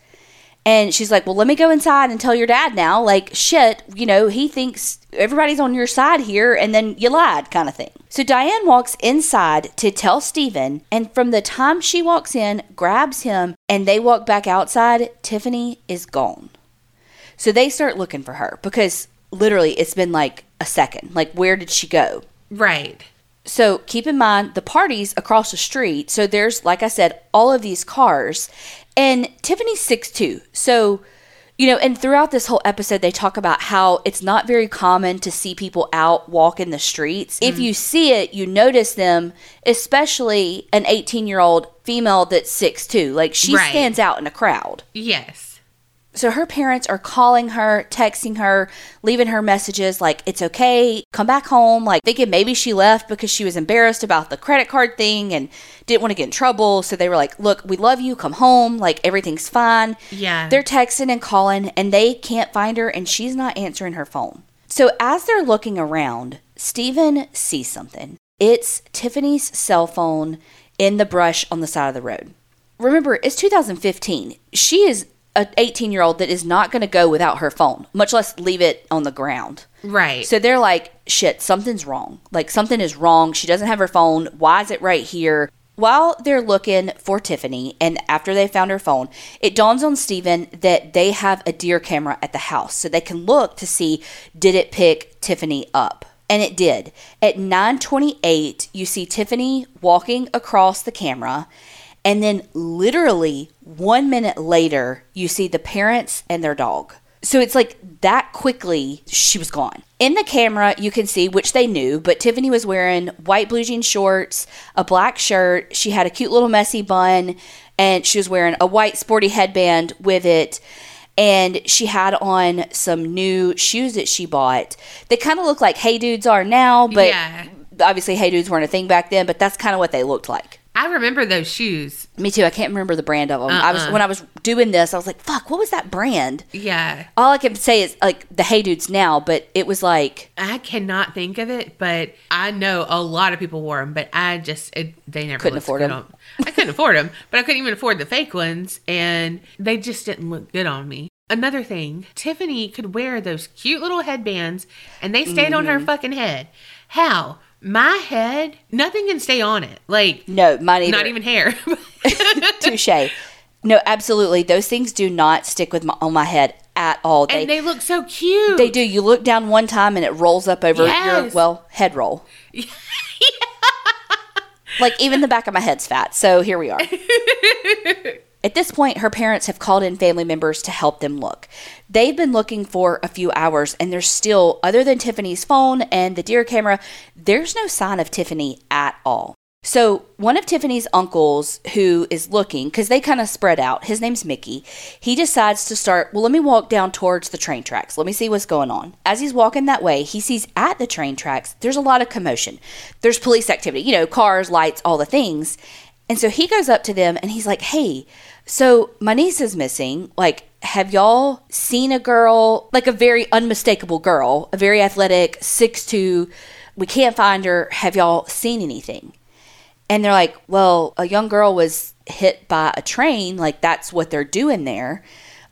And she's like, Well, let me go inside and tell your dad now. Like, shit, you know, he thinks everybody's on your side here and then you lied, kind of thing. So Diane walks inside to tell Stephen. And from the time she walks in, grabs him, and they walk back outside, Tiffany is gone. So they start looking for her because literally it's been like a second. Like, where did she go?
Right.
So keep in mind the party's across the street. So there's, like I said, all of these cars. And Tiffany's six two. So, you know, and throughout this whole episode, they talk about how it's not very common to see people out walking the streets. If mm-hmm. you see it, you notice them, especially an 18 year old female that's six two. Like she
Right.
stands out in a crowd.
Yes.
So her parents are calling her, texting her, leaving her messages like, it's okay, come back home. Like, thinking maybe she left because she was embarrassed about the credit card thing and didn't want to get in trouble. So they were like, look, we love you, come home. Like, everything's fine.
Yeah.
They're texting and calling, and they can't find her, and she's not answering her phone. So as they're looking around, Stephen sees something. It's Tiffany's cell phone in the brush on the side of the road. Remember, it's 2015. She is an 18 year old that is not going to go without her phone, much less leave it on the ground.
Right.
So they're like, shit, something's wrong. Like, something is wrong. She doesn't have her phone. Why is it right here? While they're looking for Tiffany, and after they found her phone, it dawns on Steven that they have a deer camera at the house. So they can look to see did it pick Tiffany up? And it did. At 928, you see Tiffany walking across the camera. And then, literally one minute later, you see the parents and their dog. So it's like that quickly, she was gone. In the camera, you can see, which they knew, but Tiffany was wearing white blue jean shorts, a black shirt. She had a cute little messy bun, and she was wearing a white sporty headband with it. And she had on some new shoes that she bought. They kind of look like Hey Dudes are now, but
Yeah.
obviously Hey Dudes weren't a thing back then, but that's kind of what they looked like.
I remember those shoes.
Me too. I can't remember the brand of them. I was
Uh-uh.
when I was doing this, I was like, "Fuck, what was that brand?"
Yeah.
All I can say is like the Hey Dudes now, but it was like
I cannot think of it, but I know a lot of people wore them, but I just, it, they never
Couldn't afford
good
'em.
on- I couldn't afford them, but I couldn't even afford the fake ones, and they just didn't look good on me. Another thing, Tiffany could wear those cute little headbands and they stayed on
Mm-hmm.
her fucking head. How? My head, nothing can stay on it. Like,
no, mine either.
not even hair.
touche. No, absolutely. Those things do not stick with my on my head at all. They
and they look so cute.
they do. You look down one time and it rolls up over your well head roll. Like even the back of my head's fat. So here we are. At this point, her parents have called in family members to help them look. They've been looking for a few hours, and there's still, other than Tiffany's phone and the deer camera, there's no sign of Tiffany at all. So, one of Tiffany's uncles who is looking, because they kind of spread out, his name's Mickey, he decides to start, well, let me walk down towards the train tracks. Let me see what's going on. As he's walking that way, he sees at the train tracks, there's a lot of commotion. There's police activity, you know, cars, lights, all the things. And so he goes up to them and he's like, hey, so my niece is missing. Like, have y'all seen a girl, like a very unmistakable girl, a very athletic, six two? We can't find her. Have y'all seen anything? And they're like, well, a young girl was hit by a train. Like, that's what they're doing there.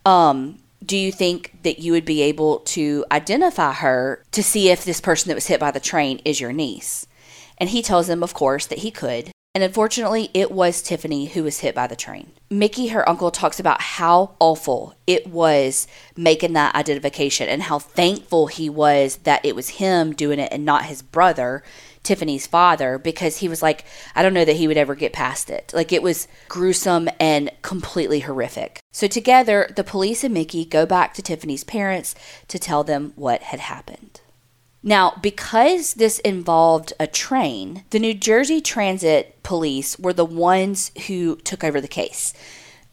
Um, do you think that you would be able to identify her to see if this person that was hit by the train is your niece? And he tells them, of course, that he could. And unfortunately, it was Tiffany who was hit by the train. Mickey, her uncle, talks about how awful it was making that identification and how thankful he was that it was him doing it and not his brother, Tiffany's father, because he was like, I don't know that he would ever get past it. Like it was gruesome and completely horrific. So together, the police and Mickey go back to Tiffany's parents to tell them what had happened. Now, because this involved a train, the New Jersey Transit Police were the ones who took over the case.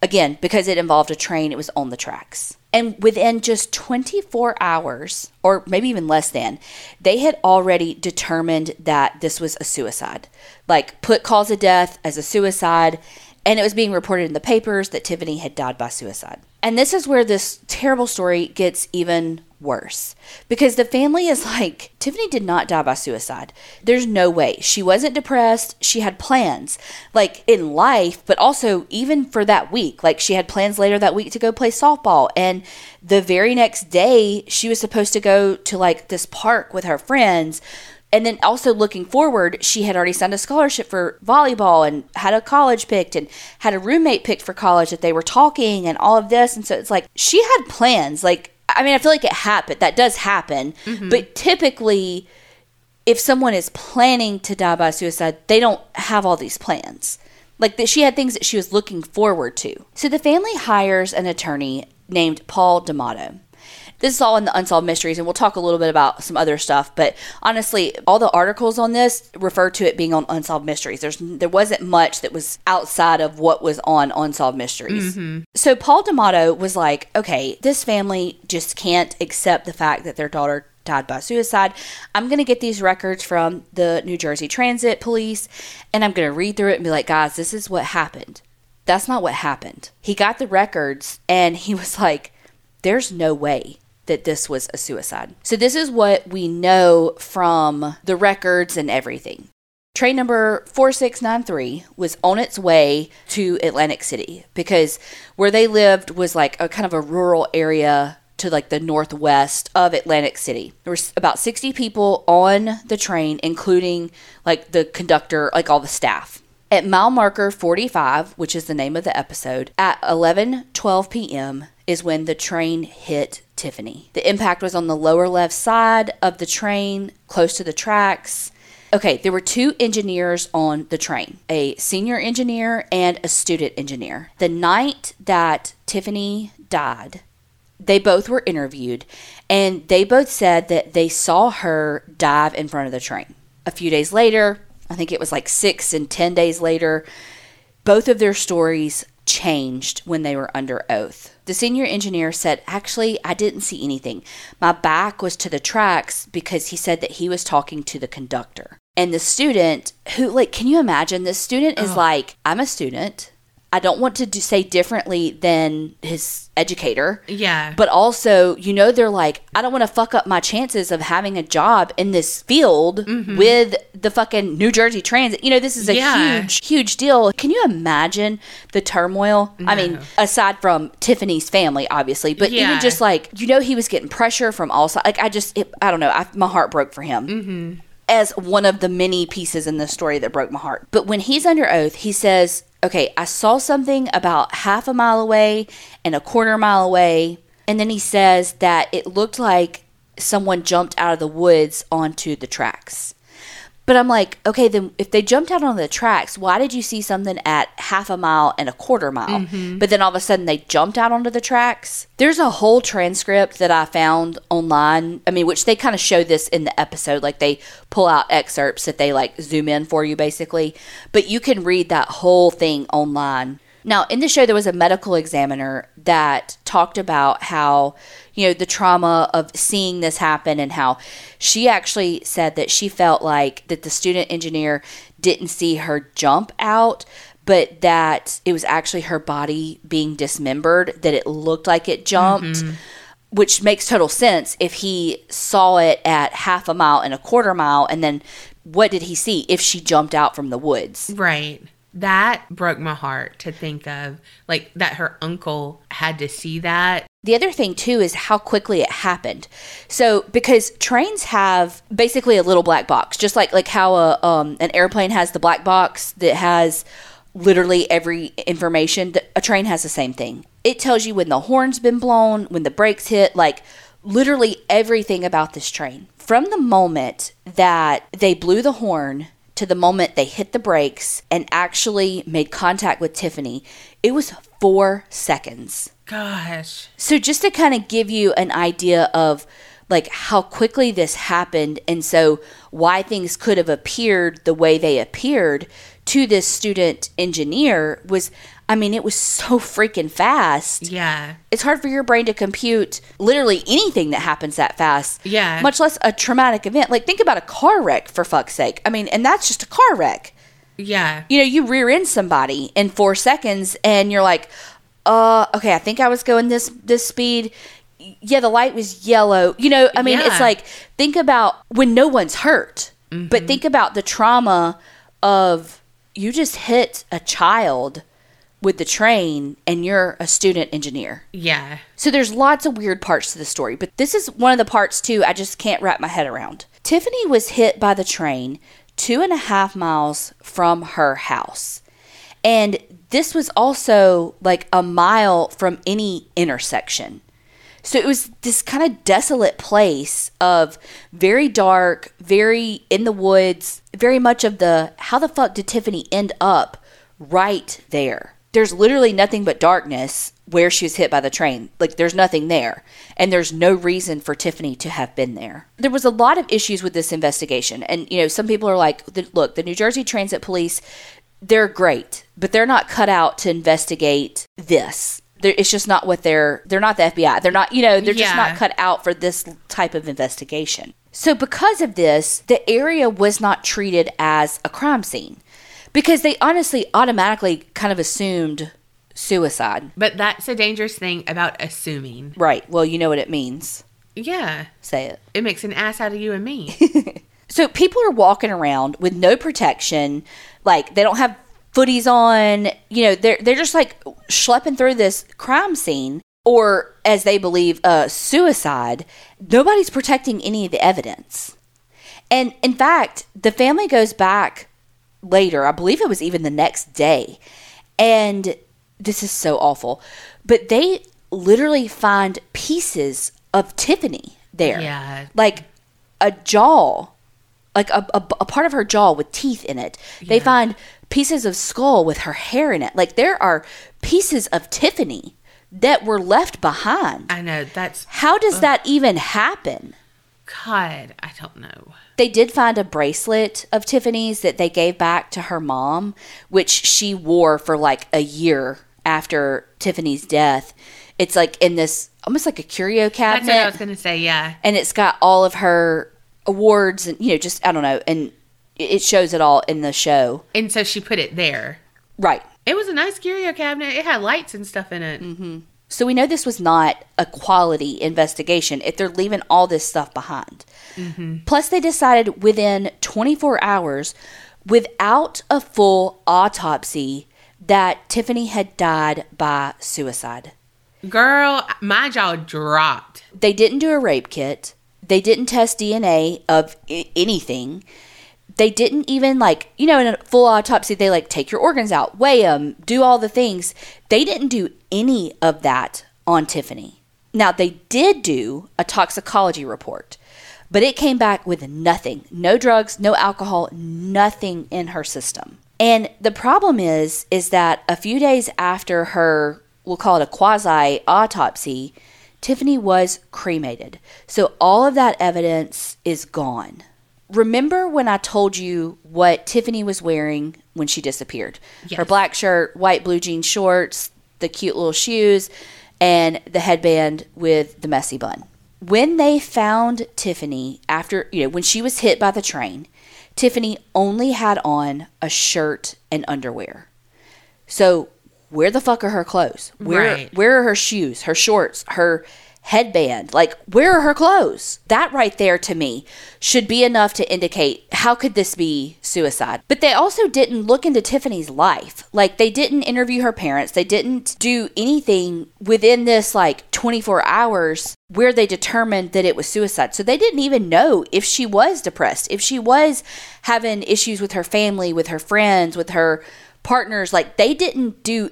Again, because it involved a train, it was on the tracks. And within just 24 hours, or maybe even less than, they had already determined that this was a suicide. Like, put cause of death as a suicide, and it was being reported in the papers that Tiffany had died by suicide. And this is where this terrible story gets even worse because the family is like Tiffany did not die by suicide. There's no way. She wasn't depressed. She had plans like in life, but also even for that week. Like she had plans later that week to go play softball and the very next day she was supposed to go to like this park with her friends. And then also looking forward, she had already signed a scholarship for volleyball and had a college picked and had a roommate picked for college that they were talking and all of this. And so it's like she had plans. Like I mean, I feel like it happened. That does happen.
Mm-hmm.
But typically, if someone is planning to die by suicide, they don't have all these plans. Like that, she had things that she was looking forward to. So the family hires an attorney named Paul D'Amato. This is all in the Unsolved Mysteries, and we'll talk a little bit about some other stuff. But honestly, all the articles on this refer to it being on Unsolved Mysteries. There's there wasn't much that was outside of what was on Unsolved Mysteries. Mm-hmm. So Paul D'Amato was like, okay, this family just can't accept the fact that their daughter died by suicide. I'm going to get these records from the New Jersey Transit Police, and I'm going to read through it and be like, guys, this is what happened. That's not what happened. He got the records and he was like, there's no way that this was a suicide. So, this is what we know from the records and everything. Train number 4693 was on its way to Atlantic City because where they lived was like a kind of a rural area to like the northwest of Atlantic City. There was about 60 people on the train, including like the conductor, like all the staff. At mile marker 45, which is the name of the episode, at 11:12 p.m. is when the train hit Tiffany. The impact was on the lower left side of the train, close to the tracks. Okay, there were two engineers on the train a senior engineer and a student engineer. The night that Tiffany died, they both were interviewed and they both said that they saw her dive in front of the train. A few days later, I think it was like six and 10 days later, both of their stories changed when they were under oath. The senior engineer said, Actually, I didn't see anything. My back was to the tracks because he said that he was talking to the conductor. And the student, who, like, can you imagine? The student is oh. like, I'm a student. I don't want to do, say differently than his educator.
Yeah.
But also, you know, they're like, I don't want to fuck up my chances of having a job in this field with the fucking New Jersey Transit. You know, this is a
Yeah.
huge, huge deal. Can you imagine the turmoil? I mean, aside from Tiffany's family, obviously, but
Yeah.
even just like, you know, he was getting pressure from all sides. Like, I just, it, I don't know. I, my heart broke for him. Mm-hmm. As one of the many pieces in the story that broke my heart. But when he's under oath, he says, Okay, I saw something about half a mile away and a quarter mile away. And then he says that it looked like someone jumped out of the woods onto the tracks. But I'm like, okay, then if they jumped out on the tracks, why did you see something at half a mile and a quarter mile? Mm-hmm. But then all of a sudden they jumped out onto the tracks. There's a whole transcript that I found online. I mean, which they kind of show this in the episode. Like they pull out excerpts that they like zoom in for you basically. But you can read that whole thing online. Now, in the show, there was a medical examiner that talked about how, you know, the trauma of seeing this happen and how she actually said that she felt like that the student engineer didn't see her jump out, but that it was actually her body being dismembered, that it looked like it jumped. Mm-hmm. Which makes total sense if he saw it at half a mile and a quarter mile, and then what did he see if she jumped out from the woods?
Right. That broke my heart to think of, like, that her uncle had to see that.
The other thing too is how quickly it happened. So because trains have basically a little black box, just like like how a um, an airplane has the black box that has literally every information. th- A train has the same thing. It tells you when the horn's been blown, when the brakes hit, like literally everything about this train. From the moment that they blew the horn to the moment they hit the brakes and actually made contact with Tiffany, it was four seconds.
Gosh.
So just to kind of give you an idea of like how quickly this happened and so why things could have appeared the way they appeared to this student engineer was I mean it was so freaking fast.
Yeah.
It's hard for your brain to compute literally anything that happens that fast.
Yeah.
Much less a traumatic event. Like think about a car wreck for fuck's sake. I mean, and that's just a car wreck
Yeah.
you know, you rear end somebody in four seconds and you're like, uh, okay, I think I was going this this speed. yeah, the light was yellow. You know, I mean, it's like think about when no one's hurt, but think about the trauma of you just hit a child with the train and you're a student engineer.
Yeah.
So there's lots of weird parts to the story, but this is one of the parts too I just can't wrap my head around. Tiffany was hit by the train two and a half miles from her house. And this was also like a mile from any intersection. So it was this kind of desolate place of very dark, very in the woods, very much of the how the fuck did Tiffany end up right there? There's literally nothing but darkness where she was hit by the train. Like there's nothing there. And there's no reason for Tiffany to have been there. There was a lot of issues with this investigation. And you know, some people are like, look, the New Jersey Transit Police they're great, but they're not cut out to investigate this. They're, it's just not what they're. They're not the FBI. They're not. You know, they're just not cut out for this type of investigation. So because of this, the area was not treated as a crime scene because they honestly automatically kind of assumed suicide.
But that's a dangerous thing about assuming.
Right. Well, you know what it means.
Yeah.
Say it.
It makes an ass out of you and me.
So people are walking around with no protection, like they don't have footies on, you know, they're they're just like schlepping through this crime scene or as they believe uh suicide. Nobody's protecting any of the evidence. And in fact, the family goes back later, I believe it was even the next day, and this is so awful, but they literally find pieces of Tiffany there.
Yeah.
Like a jaw, like a, a, a part of her jaw with teeth in it. They
Yeah.
find pieces of skull with her hair in it. Like there are pieces of Tiffany that were left behind.
I know. That's.
How does that even happen?
God, I don't know.
They did find a bracelet of Tiffany's that they gave back to her mom, which she wore for like a year after Tiffany's death. It's like in this almost like a curio cabinet.
That's what I was going to say. Yeah.
and it's got all of her awards and you know just I don't know, and it shows it all in the show.
And so she put it there.
Right.
It was a nice curio cabinet. It had lights and stuff in it.
Mm-hmm. So we know this was not a quality investigation if they're leaving all this stuff behind. Mm-hmm. Plus, they decided within 24 hours, without a full autopsy, that Tiffany had died by suicide.
Girl, my jaw dropped.
They didn't do a rape kit. They didn't test DNA of I- anything. They didn't even like, you know, in a full autopsy, they like take your organs out, weigh them, do all the things. They didn't do any of that on Tiffany. Now, they did do a toxicology report, but it came back with nothing no drugs, no alcohol, nothing in her system. And the problem is, is that a few days after her, we'll call it a quasi autopsy, Tiffany was cremated. So all of that evidence is gone. Remember when I told you what Tiffany was wearing when she disappeared? Her black shirt, white blue jean shorts, the cute little shoes, and the headband with the messy bun. When they found Tiffany after, you know, when she was hit by the train, Tiffany only had on a shirt and underwear. So where the fuck are her clothes? Where
Right.
where are her shoes, her shorts, her headband? Like where are her clothes? That right there to me should be enough to indicate how could this be suicide. But they also didn't look into Tiffany's life. Like they didn't interview her parents. They didn't do anything within this like 24 hours where they determined that it was suicide. So they didn't even know if she was depressed, if she was having issues with her family, with her friends, with her partners. Like they didn't do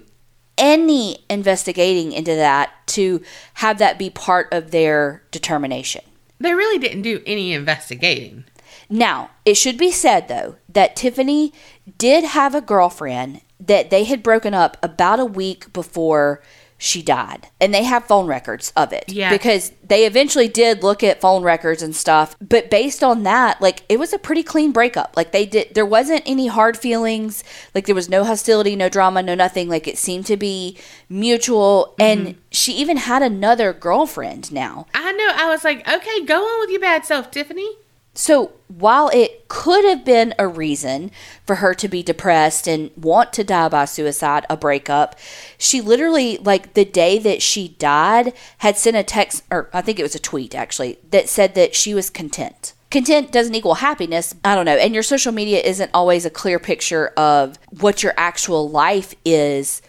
any investigating into that to have that be part of their determination.
They really didn't do any investigating.
Now, it should be said though that Tiffany did have a girlfriend that they had broken up about a week before she died. And they have phone records of it.
Yeah.
Because they eventually did look at phone records and stuff. But based on that, like it was a pretty clean breakup. Like they did there wasn't any hard feelings. Like there was no hostility, no drama, no nothing. Like it seemed to be mutual. Mm-hmm. And she even had another girlfriend now.
I know. I was like, okay, go on with your bad self, Tiffany.
So while it could have been a reason for her to be depressed and want to die by suicide, a breakup, she literally, like the day that she died, had sent a text, or I think it was a tweet actually, that said that she was content. Content doesn't equal happiness. I don't know. And your social media isn't always a clear picture of what your actual life is,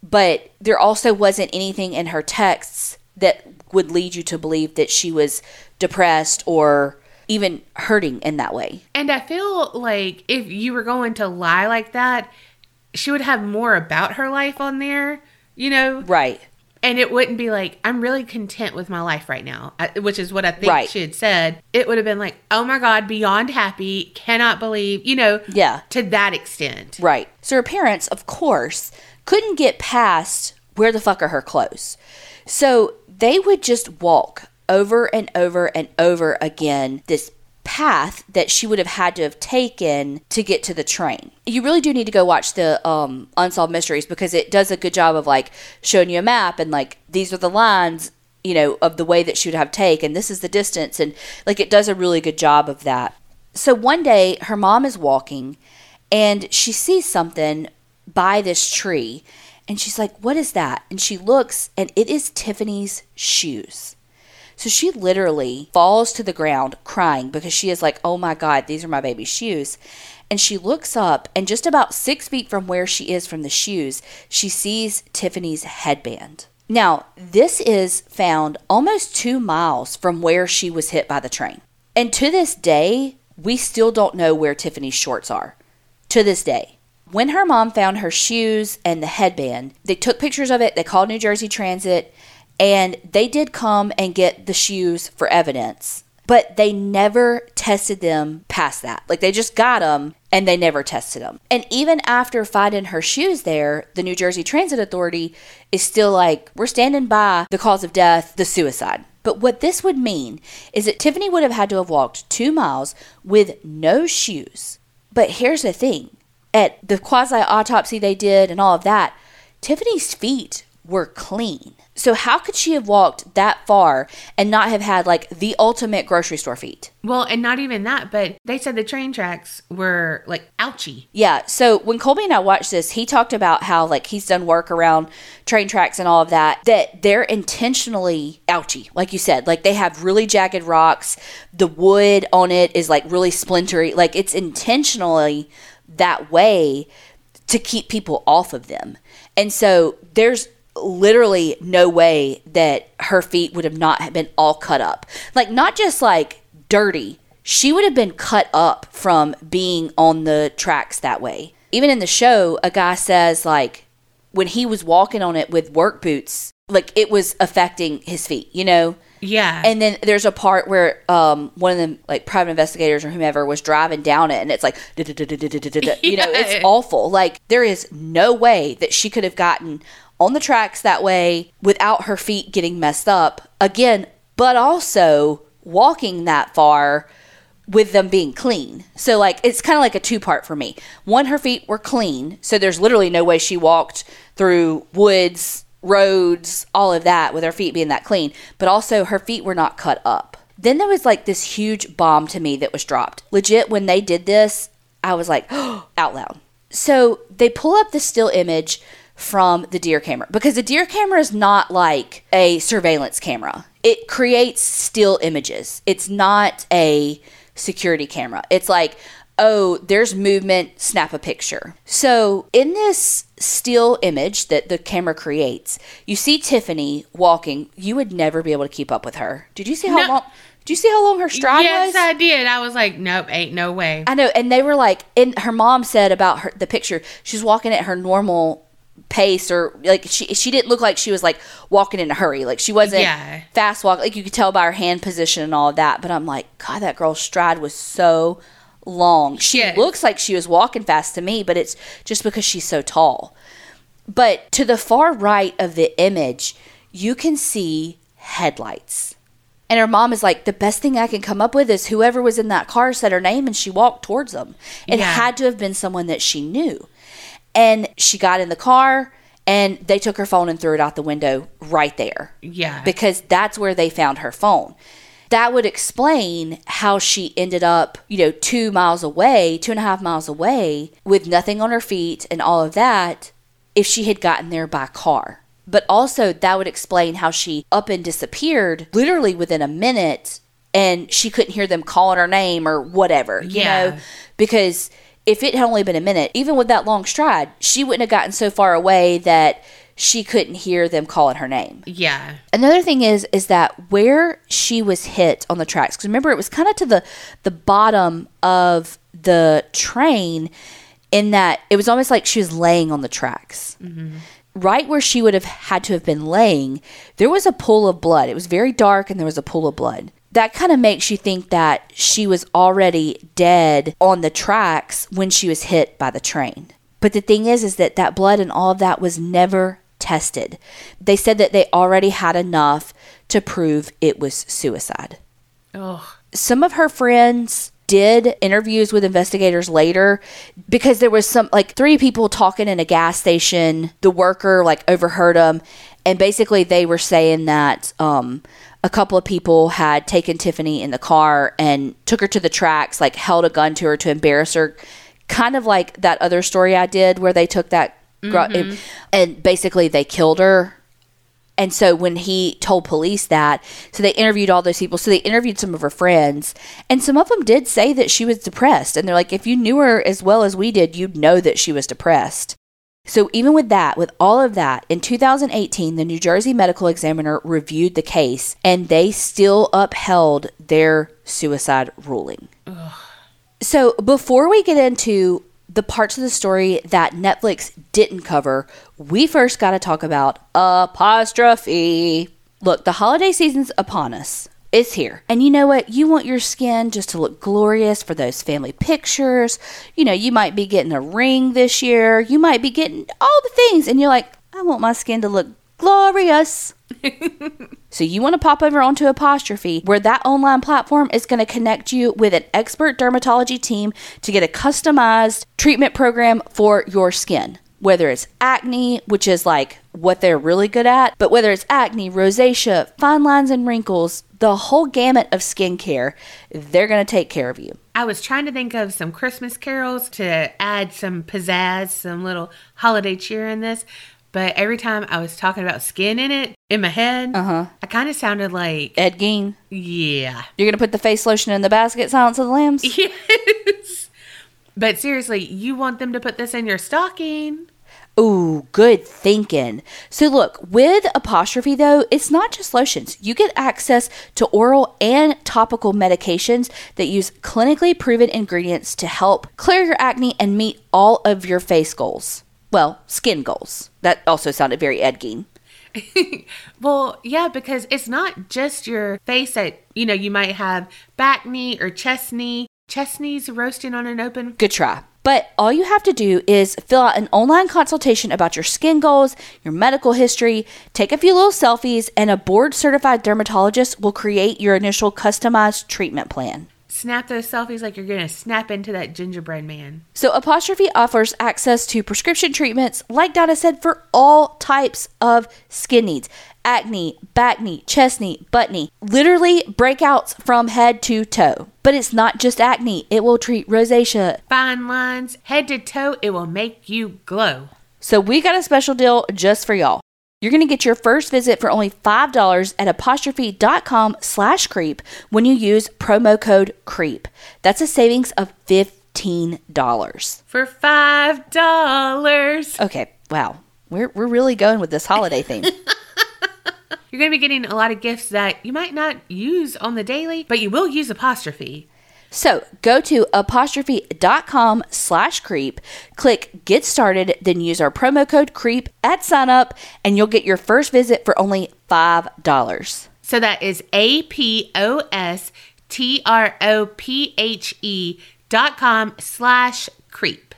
but there also wasn't anything in her texts that would lead you to believe that she was depressed or even hurting in that way.
And I feel like if you were going to lie like that, she would have more about her life on there, you know?
Right.
And it wouldn't be like, I'm really content with my life right now, uh, which is what I think
Right.
she had said. It would have been like, oh my God, beyond happy, cannot believe, you know,
Yeah.
to that extent.
Right. So her parents, of course, couldn't get past where the fuck are her clothes. So they would just walk over and over and over again this path that she would have had to have taken to get to the train. You really do need to go watch the um, Unsolved Mysteries because it does a good job of like showing you a map and like these are the lines, you know, of the way that she would have taken. This is the distance and like it does a really good job of that. So one day her mom is walking and she sees something by this tree and she's like, What is that? And she looks and it is Tiffany's shoes. So she literally falls to the ground crying because she is like, Oh my God, these are my baby's shoes. And she looks up, and just about six feet from where she is from the shoes, she sees Tiffany's headband. Now, this is found almost two miles from where she was hit by the train. And to this day, we still don't know where Tiffany's shorts are. To this day. When her mom found her shoes and the headband, they took pictures of it, they called New Jersey Transit, and they did come and get the shoes for evidence. But they never tested them past that. Like they just got them and they never tested them. And even after finding her shoes there, the New Jersey Transit Authority is still like, we're standing by the cause of death, the suicide. But what this would mean is that Tiffany would have had to have walked two miles with no shoes. But here's the thing at the quasi autopsy they did and all of that, Tiffany's feet were clean. So how could she have walked that far and not have had like the ultimate grocery store feet?
Well, and not even that, but they said the train tracks were like ouchy.
Yeah. So when Colby and I watched this, he talked about how like he's done work around train tracks and all of that, that they're intentionally ouchy, like you said. Like they have really jagged rocks. The wood on it is like really splintery. Like it's intentionally that way to keep people off of them. And so there's literally no way that her feet would have not have been all cut up. Like not just like dirty. She would have been cut up from being on the tracks that way. Even in the show, a guy says like when he was walking on it with work boots, like it was affecting his feet, you know?
Yeah.
And then there's a part where um, one of the like private investigators or whomever was driving down it, and it's like, you know, it's awful. Like there is no way that she could have gotten on the tracks that way without her feet getting messed up again, but also walking that far with them being clean. So like it's kind of like a two part for me. One, her feet were clean, so there's literally no way she walked through woods, roads, all of that with her feet being that clean. But also her feet were not cut up. Then there was like this huge bomb to me that was dropped. Legit, when they did this, I was like, out loud. So they pull up the still image from the deer camera because the deer camera is not like a surveillance camera. It creates still images. It's not a security camera. It's like, oh, there's movement, snap a picture. So in this still image that the camera creates, you see Tiffany walking. You would never be able to keep up with her. Did you see how
No.
long? Did you see how long her stride
yes,
was?
I did. I was like, nope, ain't no way.
I know, and they were like, and her mom said about her the picture, she's walking at her normal pace, or like she she didn't look like she was like walking in a hurry, like she wasn't
Yeah.
fast walk, like you could tell by her hand position and all of that. But I'm like, God, that girl's stride was so long. She
Yeah.
looks like she was walking fast to me, but it's just because she's so tall. But to the far right of the image, you can see headlights. And her mom is like, the best thing I can come up with is whoever was in that car said her name and she walked towards them. It
Yeah.
had to have been someone that she knew. And she got in the car and they took her phone and threw it out the window right there
Yeah.
because that's where they found her phone. that would explain how she ended up, you know, two miles away, two and a half miles away, with nothing on her feet and all of that, if she had gotten there by car. But also, that would explain how she up and disappeared literally within a minute and she couldn't hear them calling her name or whatever, you
Yeah.
know? Because if it had only been a minute, even with that long stride, she wouldn't have gotten so far away that she couldn't hear them calling her name.
Yeah.
Another thing is is that where she was hit on the tracks because remember it was kind of to the the bottom of the train in that it was almost like she was laying on the tracks. Mm-hmm. Right where she would have had to have been laying, there was a pool of blood. It was very dark and there was a pool of blood. That kind of makes you think that she was already dead on the tracks when she was hit by the train. But the thing is, is that that blood and all of that was never tested. They said that they already had enough to prove it was suicide.
Oh.
Some of her friends did interviews with investigators later because there was some like three people talking in a gas station. The worker like overheard them, and basically they were saying that um, a couple of people had taken Tiffany in the car and took her to the tracks, like held a gun to her to embarrass her, kind of like that other story I did where they took that gr- mm-hmm. and basically they killed her and so when he told police that, so they interviewed all those people. So they interviewed some of her friends, and some of them did say that she was depressed. And they're like, if you knew her as well as we did, you'd know that she was depressed. So even with that, with all of that, in 2018, the New Jersey Medical Examiner reviewed the case, and they still upheld their suicide ruling. So before we get into the parts of the story that Netflix didn't cover, we first got to talk about apostrophe. Look, the holiday season's upon us. It's here. And you know what? You want your skin just to look glorious for those family pictures. You know, you might be getting a ring this year. You might be getting all the things. And you're like, I want my skin to look glorious. So you want to pop over onto Apostrophe, where that online platform is going to connect you with an expert dermatology team to get a customized treatment program for your skin. Whether it's acne, which is like what they're really good at, but whether it's acne, rosacea, fine lines and wrinkles, the whole gamut of skincare, they're going to take care of you.
I was trying to think of some Christmas carols to add some pizzazz, some little holiday cheer in this. But every time I was talking about skin in it in my head,
Uh-huh.
I kind of sounded like,
Ed Gein,
yeah.
you're going to put the face lotion in the basket, Silence of the Lambs?
Yes. But seriously, you want them to put this in your stocking?
Ooh, good thinking. So look, with apostrophe though, it's not just lotions. You get access to oral and topical medications that use clinically proven ingredients to help clear your acne and meet all of your face goals. Well, skin goals. That also sounded very Ed Gein.
Well, yeah, because it's not just your face that, you know, you might have back knee or chest knee. Chest knees roasting on an open.
Good try. But all you have to do is fill out an online consultation about your skin goals, your medical history, take a few little selfies, and a board certified dermatologist will create your initial customized treatment plan.
Snap those selfies like you're going to snap into that gingerbread man.
So, Apostrophe offers access to prescription treatments, like Donna said, for all types of skin needs acne, back knee, chest knee, butt knee, literally breakouts from head to toe. But it's not just acne, it will treat rosacea.
Fine lines, head to toe, it will make you glow.
So, we got a special deal just for y'all. You're going to get your first visit for only $5 at apostrophe.com slash creep when you use promo code CREEP. That's a savings of $15.
For $5.
Okay, wow. We're, we're really going with this holiday theme.
You're going to be getting a lot of gifts that you might not use on the daily, but you will use apostrophe.
So go to apostrophe.com slash creep, click get started, then use our promo code creep at sign up, and you'll get your first visit for only $5.
So that is A P O S T R O P H E dot com slash creep.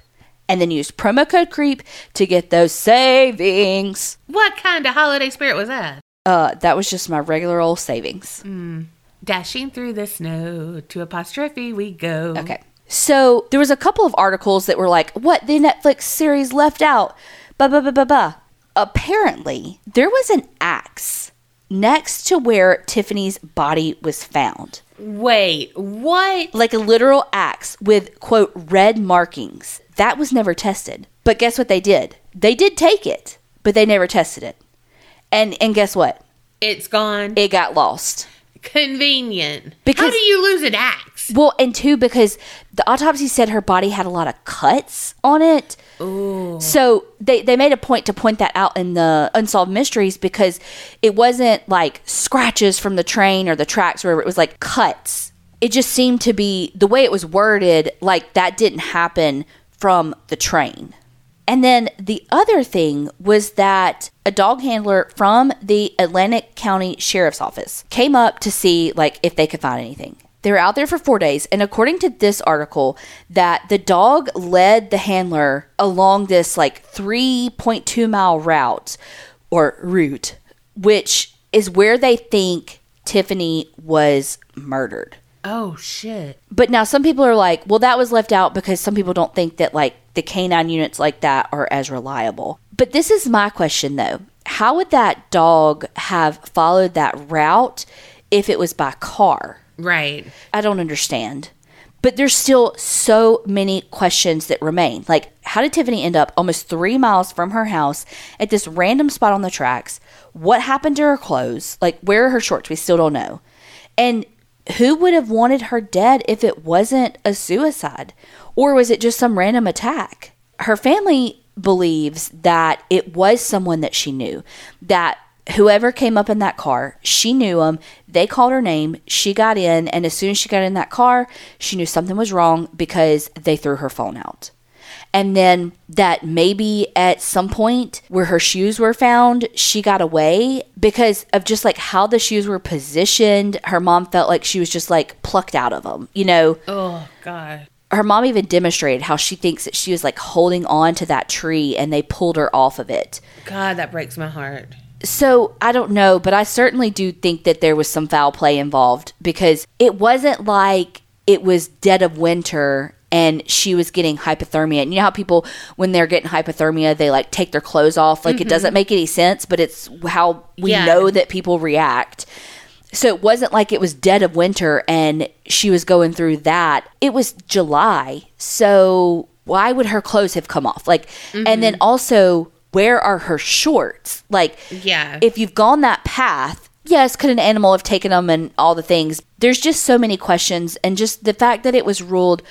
And then use promo code creep to get those savings.
What kind of holiday spirit was that?
Uh, that was just my regular old savings.
Dashing through the snow to apostrophe we go.
Okay. So there was a couple of articles that were like, what the Netflix series left out. Ba ba ba ba ba. Apparently, there was an axe next to where Tiffany's body was found.
Wait, what?
Like a literal axe with, quote, red markings. That was never tested. But guess what they did? They did take it, but they never tested it. And and guess what?
It's gone.
It got lost.
Convenient.
Because-
How do you lose an axe?
Well, and two, because the autopsy said her body had a lot of cuts on it.
Ooh.
So they, they made a point to point that out in the Unsolved Mysteries because it wasn't like scratches from the train or the tracks, where it was like cuts. It just seemed to be the way it was worded, like that didn't happen from the train. And then the other thing was that a dog handler from the Atlantic County Sheriff's Office came up to see like if they could find anything. They were out there for 4 days and according to this article that the dog led the handler along this like 3.2 mile route or route which is where they think Tiffany was murdered.
Oh shit.
But now some people are like, well, that was left out because some people don't think that like the canine units like that are as reliable. But this is my question though. How would that dog have followed that route if it was by car?
Right.
I don't understand. But there's still so many questions that remain. Like, how did Tiffany end up almost three miles from her house at this random spot on the tracks? What happened to her clothes? Like, where are her shorts? We still don't know. And who would have wanted her dead if it wasn't a suicide? Or was it just some random attack? Her family believes that it was someone that she knew, that whoever came up in that car, she knew them. They called her name. She got in. And as soon as she got in that car, she knew something was wrong because they threw her phone out. And then that maybe at some point where her shoes were found, she got away because of just like how the shoes were positioned. Her mom felt like she was just like plucked out of them, you know?
Oh god.
her mom even demonstrated how she thinks that she was like holding on to that tree and they pulled her off of it.
God, that breaks my heart.
So I don't know, but I certainly do think that there was some foul play involved because it wasn't like it was dead of winter and she was getting hypothermia. And you know how people, when they're getting hypothermia, they like take their clothes off? Like it doesn't mm-hmm. make any sense, but it's how we
Yeah.
know that people react. So it wasn't like it was dead of winter and she was going through that. It was July. So why would her clothes have come off? Like, and then mm-hmm. also, where are her shorts? Like,
Yeah.
if you've gone that path, yes, could an animal have taken them and all the things? There's just so many questions. And just the fact that it was ruled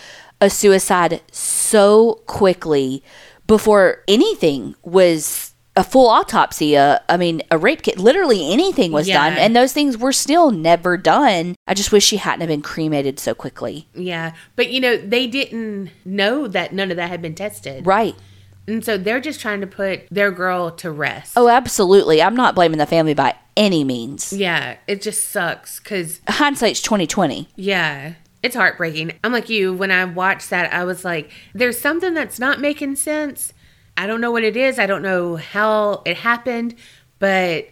a suicide so quickly before anything was a full autopsy, uh, I mean, a rape kit, literally anything was
Yeah.
done. And those things were still never done. I just wish she hadn't have been cremated so quickly.
yeah. But you know, they didn't know that none of that had been tested.
Right.
And so they're just trying to put their girl to rest.
Oh, absolutely. I'm not blaming the family by any means.
Yeah, it just sucks cuz
Hindsight's 2020.
yeah, it's heartbreaking. I'm like you when I watched that I was like there's something that's not making sense. I don't know what it is. I don't know how it happened, but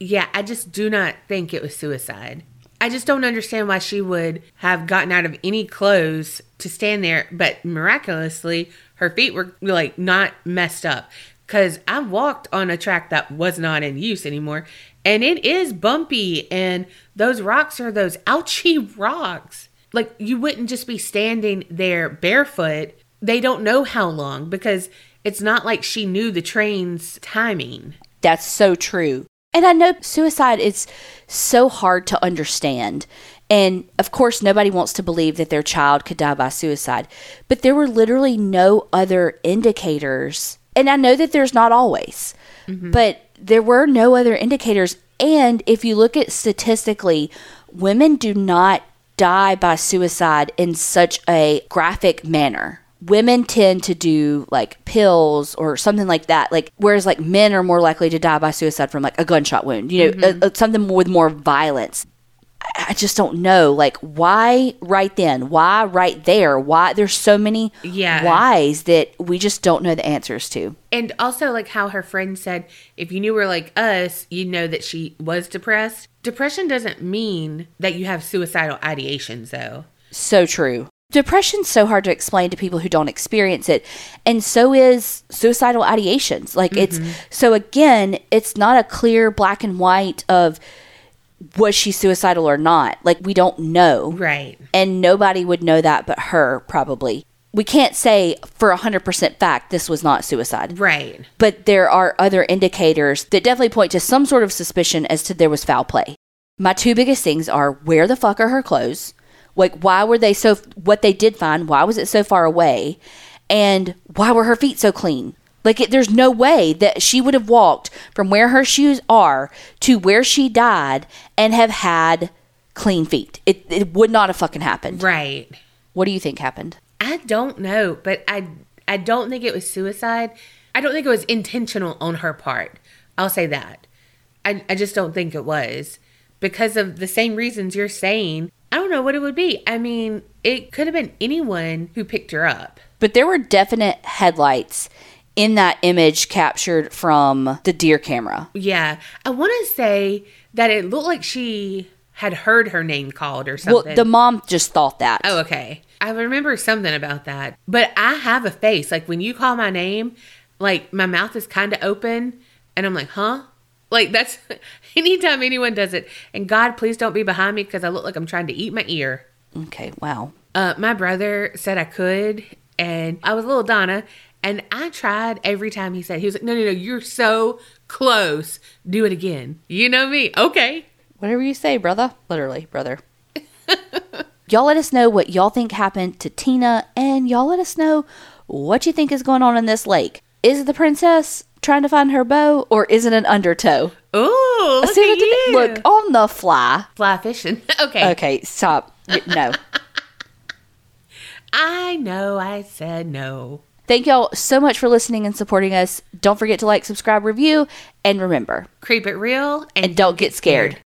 yeah, I just do not think it was suicide. I just don't understand why she would have gotten out of any clothes to stand there, but miraculously her feet were like not messed up. Cause I walked on a track that was not in use anymore, and it is bumpy, and those rocks are those ouchy rocks. Like you wouldn't just be standing there barefoot. They don't know how long because it's not like she knew the train's timing.
That's so true. And I know suicide is so hard to understand. And of course, nobody wants to believe that their child could die by suicide. But there were literally no other indicators. And I know that there's not always, mm-hmm. but there were no other indicators. And if you look at statistically, women do not die by suicide in such a graphic manner. Women tend to do like pills or something like that like whereas like men are more likely to die by suicide from like a gunshot wound you know uh, uh, something with more violence I- just don't know like why right then why right there why there's so many
Yeah.
whys that we just don't know the answers to
And also, like how her friend said, if you knew her like us, you'd know that she was depressed. Depression doesn't mean that you have suicidal ideations, though.
so true Depression's so hard to explain to people who don't experience it. And so is suicidal ideations. Like it's mm-hmm. so again, it's not a clear black and white of was she suicidal or not. Like we don't know.
Right.
And nobody would know that but her probably. We can't say for 100% fact this was not suicide.
Right.
But there are other indicators that definitely point to some sort of suspicion as to there was foul play. My two biggest things are where the fuck are her clothes? Like, why were they so, what they did find, why was it so far away? And why were her feet so clean? Like, it, there's no way that she would have walked from where her shoes are to where she died and have had clean feet. It, it would not have fucking happened.
Right.
What do you think happened?
I don't know, but I I don't think it was suicide. I don't think it was intentional on her part. I'll say that. I I just don't think it was because of the same reasons you're saying. I don't know what it would be. I mean, it could have been anyone who picked her up.
But there were definite headlights in that image captured from the deer camera.
Yeah, I want to say that it looked like she had heard her name called or something.
Well, the mom just thought that.
Oh, okay. I remember something about that. But I have a face. Like when you call my name, like my mouth is kind of open and I'm like, huh? Like that's anytime anyone does it. And God, please don't be behind me because I look like I'm trying to eat my ear.
Okay, wow.
Uh, my brother said I could, and I was little Donna, and I tried every time he said, he was like, no, no, no, you're so close. Do it again. You know me. Okay.
Whatever you say, brother. Literally, brother. y'all let us know what y'all think happened to Tina, and y'all let us know what you think is going on in this lake. Is the princess trying to find her beau, or is it an undertow?
Ooh, look at
I. Look on the fly.
Fly fishing. okay.
Okay, stop. No.
I know I said no.
Thank y'all so much for listening and supporting us. Don't forget to like, subscribe, review, and remember,
Creep it real and,
and don't get scared.